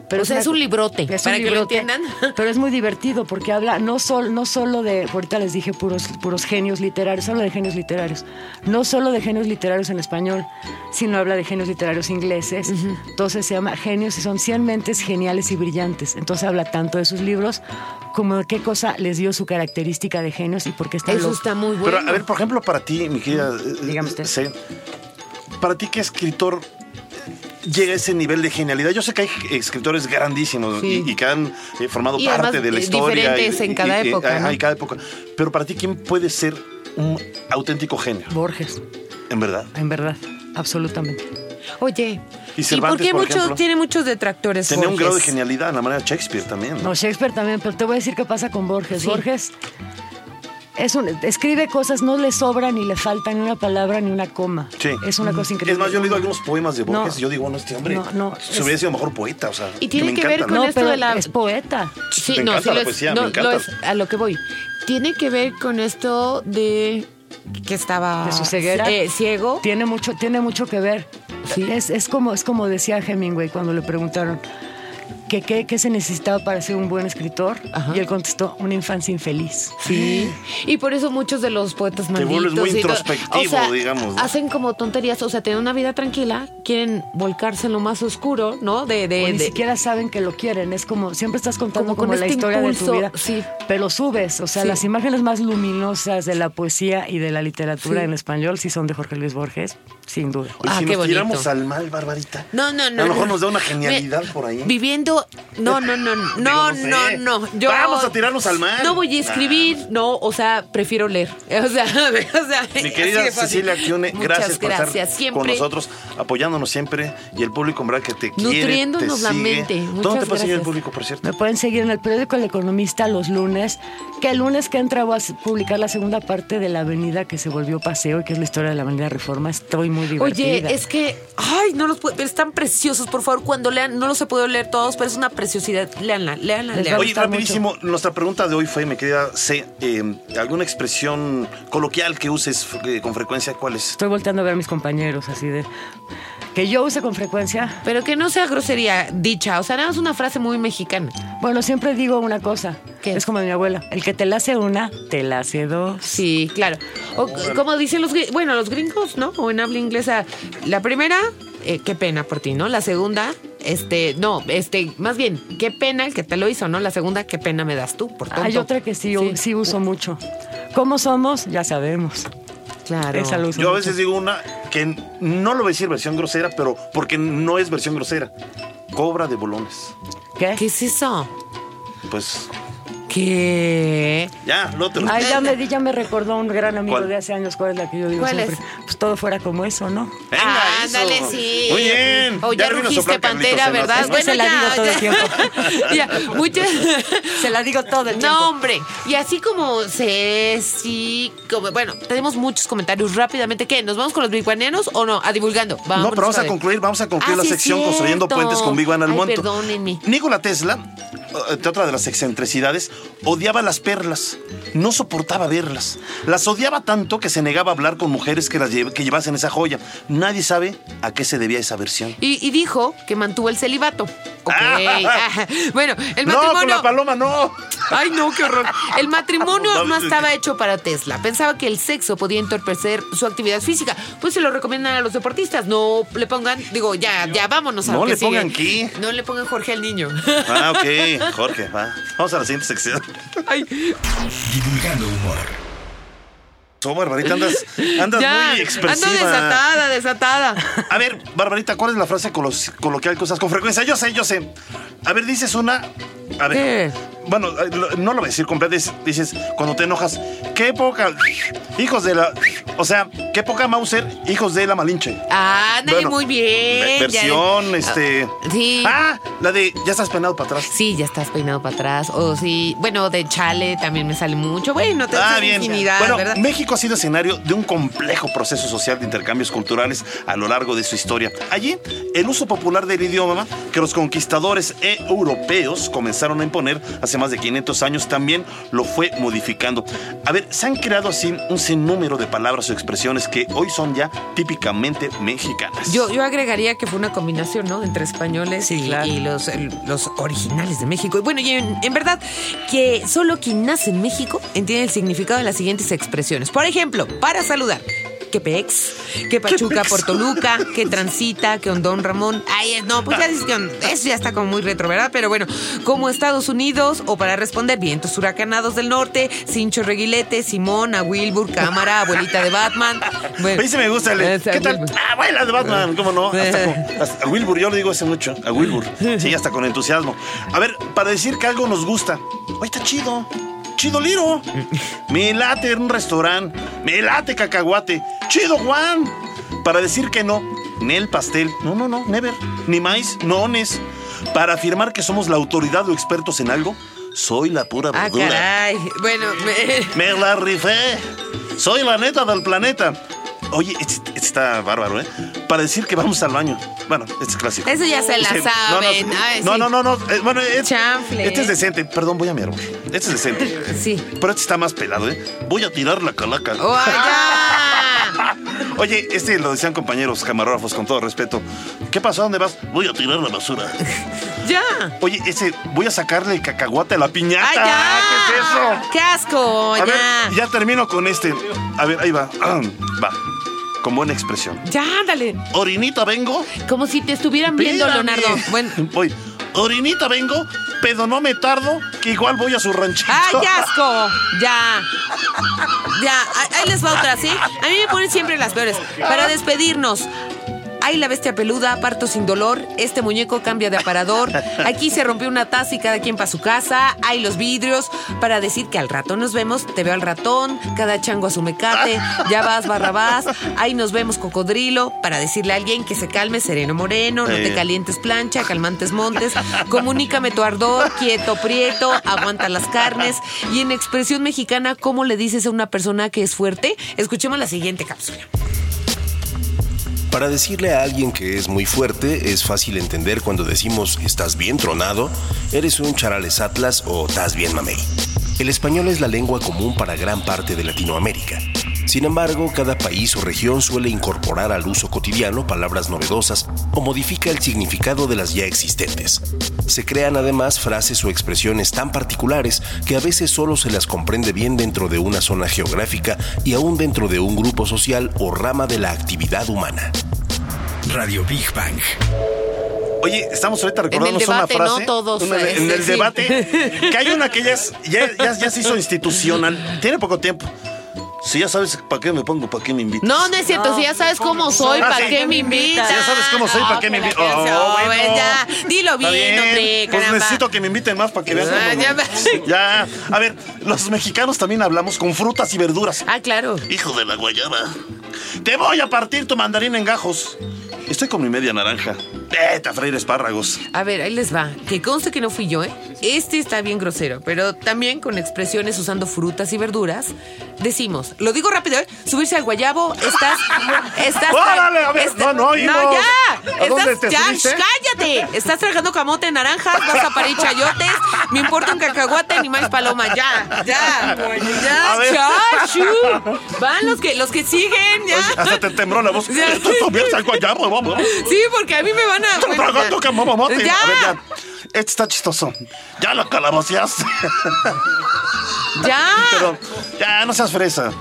Pero o sea, una- es un librote, es un para que lo entiendan. Pero es muy divertido porque habla no, sol, no solo de, ahorita les dije puros, puros genios literarios, habla de genios literarios. No solo de genios literarios en español, sino habla de genios literarios ingleses. Entonces se llama Genios y son 100 mentes geniales y brillantes. Entonces habla tanto de sus libros como de qué cosa les dio su característica de genios y por qué está Eso loco. está muy bueno. Pero, a ver, por ejemplo, para ti, mi querida. eh, Dígame usted. C, para ti, ¿qué escritor llega a ese nivel de genialidad? Yo sé que hay escritores grandísimos Sí. y, y que han eh, formado Y parte además, de la eh, historia. diferentes en cada y- época, ¿no? y cada época. Pero para ti, ¿quién puede ser un auténtico genio? Borges, En verdad. en verdad, absolutamente. Oye, Y ¿y, por qué por muchos, ejemplo? tiene muchos detractores Tenía un grado de Borges? genialidad, la manera de Shakespeare también. ¿no? No, Shakespeare también, pero te voy a decir qué pasa con Borges. Sí. Borges es un, escribe cosas, no le sobra ni le falta ni una palabra ni una coma. Sí. Es una cosa increíble. Es más, yo he leído algunos poemas de Borges No. y yo digo, bueno, este hombre No, no, se es- hubiera sido mejor poeta, o sea. Y tiene me que ver con ¿no? No, esto de la- es poeta. Sí, Me no, encanta sí la lo es, poesía, no, me encanta. lo es, a lo que voy. Tiene que ver con esto de que estaba De su ceguera. eh, ciego. Tiene mucho, tiene mucho que ver. Es, es como, es como decía Hemingway cuando le preguntaron que qué qué se necesitaba para ser un buen escritor. Ajá. Y él contestó, una infancia infeliz. Sí. Y por eso muchos de los poetas malditos. vuelves muy introspectivo, o sea, digamos, ¿no? Hacen como tonterías, o sea, tienen una vida tranquila, quieren volcarse en lo más oscuro, ¿no? De, de, o ni de- siquiera saben que lo quieren. Es como, siempre estás contando Como con como, la este historia de impulso, tu vida. sí. Pero subes. O sea, Sí. las imágenes más luminosas de la poesía y de la literatura Sí. en español sí son de Jorge Luis Borges, sin duda. Oye, Ah, si qué nos bonito. tiramos al mal, Barbarita. No, no, no. A lo mejor no. nos da una genialidad Me- por ahí. Viviendo. No, no, no, no, no, no no, sé. no. Yo, Vamos a tirarnos al mar. No voy a escribir, no, o sea, prefiero leer. O sea, o sea Mi querida. Cecilia Accione, Muchas gracias por gracias. estar Siempre con nosotros, apoyándonos siempre y el público, en verdad, que te quiere, Nutriéndonos te la sigue. mente. ¿Dónde Muchas te puede seguir el gracias. público, por cierto? Me pueden seguir en el periódico El Economista los lunes, que el lunes que entra voy a publicar la segunda parte de la avenida que se volvió paseo y que es la historia de la avenida Reforma. Estoy muy divertida. Oye, es que, ay, no los puedo, están preciosos, por favor, cuando lean, no los he podido leer todos, pero es una preciosidad. Leanla, leanla, leanla. Oye, rapidísimo, nuestra pregunta de hoy fue, me querida C, eh, ¿alguna expresión coloquial que uses eh, con frecuencia? ¿Cuál es? Estoy volteando a ver a mis compañeros así de... Que yo use con frecuencia. Pero que no sea grosería dicha, o sea, nada más una frase muy mexicana. Bueno, siempre digo una cosa. Es como mi abuela. El que te la hace una, te la hace dos. Sí, claro. O como dicen los gringos, bueno, los gringos, ¿no? O en habla inglesa, la primera, eh, qué pena por ti, ¿no? La segunda, este, no, este, más bien, qué pena el que te lo hizo, ¿no? La segunda, qué pena me das tú, por tonto. Hay otra que sí, sí. uso mucho. ¿Cómo somos? Ya sabemos. Claro. Esa lo uso Yo a mucho. veces digo una que no lo voy a decir versión grosera, pero porque no es versión grosera. Cobra de bolones. ¿Qué? ¿Qué es eso? Pues ¿Qué? ya, no te lo Ay, ya me, di- ya me recordó un gran amigo ¿Cuál? de hace años. ¿Cuál es la que yo digo ¿Cuál siempre? es? Pues todo fuera como eso, ¿no? Venga, Ah, eso. ándale, sí. Muy bien. O ya, le vino a rugiste pantera, ¿verdad? Que se la digo todo el tiempo. ya, muchas. Se la digo todo el tiempo. No, hombre. Y así como se sí, como bueno, tenemos muchos comentarios rápidamente. ¿Qué? ¿Nos vamos con los biguaneros o no? A divulgando. Vamos, No, pero vamos a suave. concluir, vamos a concluir Ah, la sí, sección cierto. Construyendo Puentes con Big Van Ay, Almonto. perdónenme. Nikola Tesla, eh, otra de las excentricidades, odiaba las perlas. No soportaba verlas. Las odiaba tanto que se negaba a hablar con mujeres que, las lle- que llevasen esa joya. Nadie sabe a qué se debía esa versión. Y, y dijo que mantuvo el celibato. Ok. Ah, bueno, el No, con matrimonio. la no. Ay, no, qué horror. El matrimonio No, estaba hecho para Tesla. Pensaba que el sexo podía entorpecer su actividad física. Pues se lo recomiendan a los deportistas. No le pongan, digo, ya, ya vámonos a No lo que le pongan sigue. qué. No le pongan Jorge al niño. Ah, ok, Jorge, va. Vamos a la siguiente sección. Ay, Divulgando humor. Oh, Barbarita, andas, andas ya, muy expresiva. ando desatada, desatada. A ver, Barbarita, ¿cuál es la frase colo- coloquial que usas con frecuencia? Yo sé, yo sé. A ver, dices una. A ver, ¿Qué? bueno, no lo voy a decir completo, dices, cuando te enojas, qué poca, hijos de la, o sea, qué poca Mauser, hijos de la Malinche. Ah, bueno, muy bien. Versión, este. Ah, sí. Ah, la de ya estás peinado para atrás. Sí, ya estás peinado para atrás. O sí, bueno, de chale también me sale mucho. Bueno, te ah, bien. Infinidad, bueno, México ha sido escenario de un complejo proceso social de intercambios culturales a lo largo de su historia. Allí, el uso popular del idioma que los conquistadores e europeos comenzaron a imponer hace más de 500 años también lo fue modificando. A ver, se han creado así un sinnúmero de palabras o expresiones que hoy son ya típicamente mexicanas. Yo, yo agregaría que fue una combinación, ¿no? Entre españoles y, los, los originales de México. Y bueno, y en, verdad, que solo quien nace en México entiende el significado de las siguientes expresiones. Por ejemplo, para saludar, que Pex, que Pachuca por Toluca, que Transita, que Hondón Ramón. Ay, no, pues ya dices que eso ya está como muy retro, ¿verdad? Pero bueno, como Estados Unidos, o para responder, vientos huracanados del norte, Cincho Reguilete, Simón, a Wilbur, Cámara, abuelita de Batman. Bueno, a me gusta el. ¿Qué tal? Abuela de Batman, ¿cómo no? Hasta a Wilbur, yo lo digo hace mucho, a Wilbur. Sí, hasta con entusiasmo. A ver, para decir que algo nos gusta. Hoy está chido. Chido Liro. Me late un restaurante. Me late cacahuate. Chido Juan. Para decir que no, el pastel. No, no, no, never. Ni más, nones. Para afirmar que somos la autoridad o expertos en algo, soy la pura ah, verdura. Ah, caray. Bueno, me... me la rifé. Soy la neta del planeta. Oye, este, está bárbaro, ¿eh? Para decir que vamos al baño. Bueno, este es clásico. Eso ya se la saben. No, no, no, no, eh, bueno, este es decente. Perdón, voy a mi árbol. Este es decente. Sí. Pero este está más pelado, ¿eh? Voy a tirar la calaca. ¡Oh, Oye, este lo decían compañeros camarógrafos con todo respeto. ¿Qué pasó? ¿Dónde vas? Voy a tirar la basura. Ya. Oye, ese, voy a sacarle el cacahuate a la piñata. ¡Ay, ya! ¿Qué es eso? ¡Qué asco! A ya. Ver, ya termino con este. A ver, ahí va. va con buena expresión. Ya, dale. Orinita vengo. Como si te estuvieran viendo, Leonardo. Bueno. Voy. Orinita vengo, pero no me tardo, que igual voy a su ranchito. ¡Ay, asco! Ya. Ya, ahí les va otra, ¿sí? A mí me ponen siempre las peores. Para despedirnos, Ay, la bestia peluda, parto sin dolor. Este muñeco cambia de aparador. Aquí se rompió una taza y cada quien para su casa. Hay los vidrios para decir que al rato nos vemos. Te veo al ratón, cada chango a su mecate. Ya vas, barrabás. Ahí nos vemos, cocodrilo. Para decirle a alguien que se calme, sereno moreno. No te calientes plancha, calmantes montes. Comunícame tu ardor, quieto, prieto. Aguanta las carnes. Y en expresión mexicana, ¿cómo le dices a una persona que es fuerte? Escuchemos la siguiente cápsula. Para decirle a alguien que es muy fuerte, es fácil entender cuando decimos estás bien tronado, eres un charales atlas o estás bien mamey. El español es la lengua común para gran parte de Latinoamérica. Sin embargo, cada país o región suele incorporar al uso cotidiano palabras novedosas o modifica el significado de las ya existentes. Se crean además frases o expresiones tan particulares que a veces solo se las comprende bien dentro de una zona geográfica y aún dentro de un grupo social o rama de la actividad humana. Radio Big Bang. Oye, estamos ahorita recordando una frase. No todos, en el debate, que hay una que ya, ya se hizo institucional. Tiene poco tiempo. Si ya sabes para qué me pongo, para qué me invitas. No, no es cierto. si ya sabes cómo soy, ¿para qué me invitas? Si ya sabes cómo soy, ¿para qué me invitas? Oh, bueno. ya, dilo bien, hombre, Pues necesito que me inviten más para que vean. Ah, ya, ya. A ver, los mexicanos también hablamos con frutas y verduras. Ah, claro. Hijo de la guayaba. Te voy a partir tu mandarín en gajos. Estoy con mi media naranja. Vete a freír espárragos. A ver, ahí les va. Que conste que no fui yo, ¿eh? Este está bien grosero, pero también con expresiones usando frutas y verduras. Decimos, lo digo rápido, ¿eh? Subirse al guayabo, estás. estás ¡Órale! A ver, no, no, No, ya. ¿A dónde te ya, cállate. Estás tragando camote, naranjas, vas a parir chayotes. Me importa un cacahuate ni más paloma. Ya, ya. Ya, ya, Van los que, los que siguen, ya. Hasta te tembló la voz. Subirse al guayabo, vamos. Sí, porque a mí me van tragando camote. Ya. A ver, ya. Este está chistoso. Ya lo calabaceaste. Ya. Pero ya no seas fresa.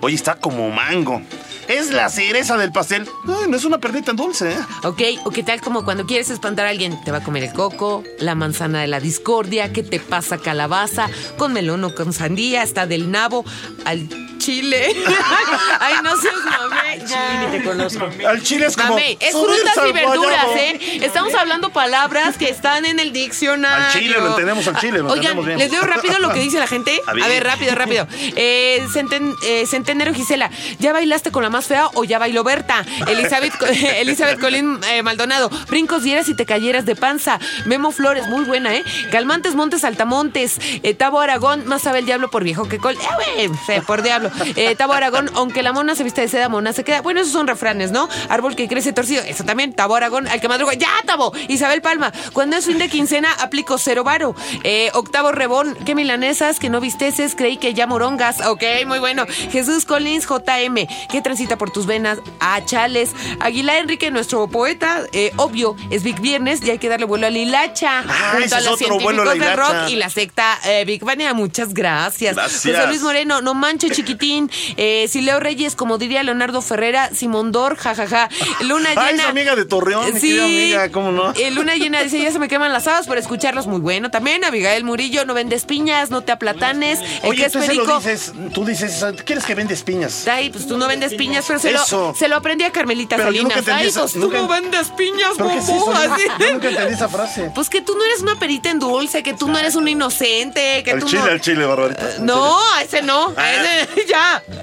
Oye, está como mango. Es la cereza del pastel. no es una perdita en dulce, ¿eh? Ok, o qué tal como cuando quieres espantar a alguien, te va a comer el coco, la manzana de la discordia, ¿qué te pasa calabaza? Con melón o con sandía, hasta del nabo al chile. Ay, no seas mamé. Ya. Ni te conozco. Al chile es como. Mamey, es frutas y verduras. ¿eh? Estamos hablando palabras que están en el diccionario. Al chile, lo entendemos al chile, lo Oigan, entendemos bien. les leo rápido lo que dice la gente. A A ver. rápido, rápido. Eh, Centen- eh, Centenero Gisela, ¿ya bailaste con la más fea o ya bailó Berta? Elizabeth, Elizabeth Colín eh, Maldonado, brincos dieras y te cayeras de panza. Memo Flores, muy buena, ¿eh? Calmantes Montes Altamontes. Eh, Tabo Aragón, más sabe el diablo por viejo que col. Eh, güey, fe, por diablo. Eh, Tabo Aragón, aunque la mona se viste de seda, mona se queda. Bueno, esos son refranes, ¿no? Árbol que crece torcido, eso también. Tabo Aragón, al que madruga. ¡Ya, Tabo! Isabel Palma, cuando es fin de quincena, aplico cero varo. Eh, Octavo Rebón, que milanesas, que no visteces, creí que ya morongas. Ok, muy bueno. Jesús Collins, JM, que transita por tus venas. Ah, chales. Aguilar Enrique, nuestro poeta, eh, obvio, es Big Viernes y hay que darle vuelo a la hilacha. Ah, junto ese a es los otro vuelo a la científicos del hilacha. rock y la secta eh, Big Bania. Muchas gracias. Gracias. José Luis Moreno, no manches, chiquitín. Eh, Sileo Reyes, como diría Leonardo Ferrera, Simón Dor, jajaja. Luna llena. Ay, es amiga de Torreón, mi querida amiga, ¿cómo no? Eh, Luna llena dice, ya se me queman las habas por escucharlos. Muy bueno también. Abigail Murillo, no vendes piñas, no te aplatanes. El Oye, que es tú lo perico. dices, tú dices, ¿quieres que vendes piñas? Ay, pues tú no vendes piñas, pero se Eso. lo, se lo aprendí a Carmelita Pero nunca Salinas. entendí Ay, pues tú nunca- no vendes piñas, ¿Pero qué es bobo. eso? así. Yo nunca entendí esa frase. Pues que tú no eres una perita en dulce, que tú no eres un inocente, que Al tú chile, no... al chile, Barbarita. ¿En No, a ese no, a ese ya.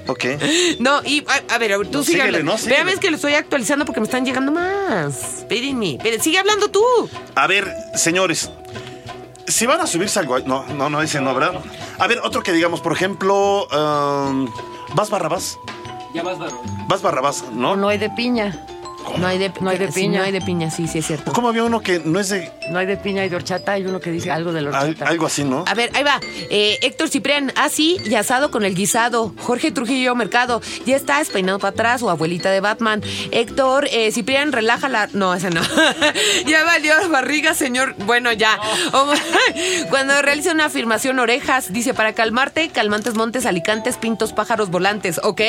Ok. No, y a, a ver, tú No, sigue síguele, hablando. no, síguele. Vean, es que lo estoy actualizando porque me están llegando más. Espérenme, sigue hablando tú. A ver, señores, si van a subirse al guay... No, no, no, ese no, ¿verdad? A ver, otro que digamos, por ejemplo, um, ¿vas Barrabás? Ya vas, Barro. ¿Vas Barrabás? ¿No? No hay de piña. No hay de, No hay de sí, piña. no hay de piña, sí, sí es cierto. ¿Cómo había uno que no es de... No hay de piña, hay de horchata. Hay uno que dice algo de la al- horchata. algo así, ¿no? A ver, ahí va. Eh, Héctor Ciprián, así y asado con el guisado. Jorge Trujillo Mercado, ya está peinado para atrás o abuelita de Batman. Héctor eh, Ciprián, relaja la. No, ese no. ya valió barriga, señor. Bueno, ya. Oh, Cuando realiza una afirmación, orejas, dice para calmarte, calmantes montes, alicantes, pintos, pájaros volantes, ¿ok?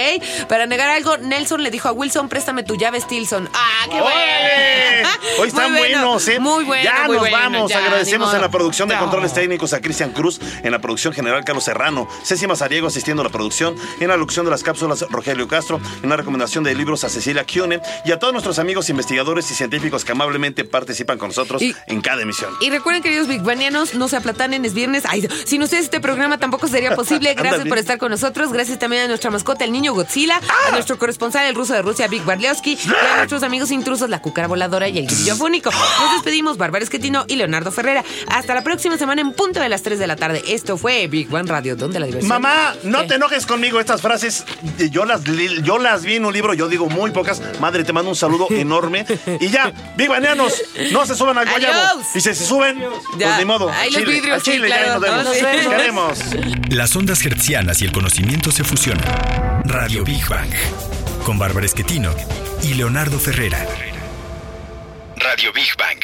Para negar algo, Nelson le dijo a Wilson, préstame tu llave, Stilson. ¡Ah, qué bueno! Hoy están Muy bueno, buenos, ¿eh? Muy bueno. Ya muy nos bueno, vamos. ya, Agradecemos en la producción de controles técnicos a Cristian Cruz, en la producción general Carlos Serrano, Ceci Mazariego asistiendo a la producción, en la locución de las cápsulas Rogelio Castro, en la recomendación de libros a Cecilia Kione y a todos nuestros amigos investigadores y científicos que amablemente participan con nosotros Y- en cada emisión. Y recuerden, queridos Big Banianos, no se aplatanen, es viernes. Ay, sin ustedes este programa tampoco sería posible. Gracias por estar con nosotros. Gracias también a nuestra mascota, el niño Godzilla, ¡Ah! a nuestro corresponsal, el ruso de Rusia, Big Barlewski, y a nuestros amigos intrusos, la cucara voladora y el grillo fónico. Nos despedimos, Bárbara Esquetino y Leonardo Ferrera. Hasta la próxima semana en punto de las 3 de la tarde. Esto fue Big One Radio, donde la diversión. Mamá, no ¿Qué? te enojes conmigo. Estas frases yo las, yo las vi en un libro, yo digo muy pocas. Madre, te mando un saludo enorme. Y ya, Big Baneanos, no se suban al guayabo. Y si se suben, Ya. pues ni modo. Ahí los vidrios, al Chile, sí, ya nos vemos. Nos vemos. Queremos. Las ondas hertzianas y el conocimiento se fusionan. Radio Big Bang. Con Bárbara Esquetino y Leonardo Ferrera. Radio Big Bang.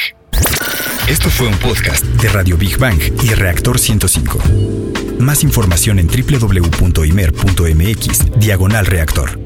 Esto fue un podcast de Radio Big Bang y Reactor 105. Más información en www.imer.mx, diagonal reactor.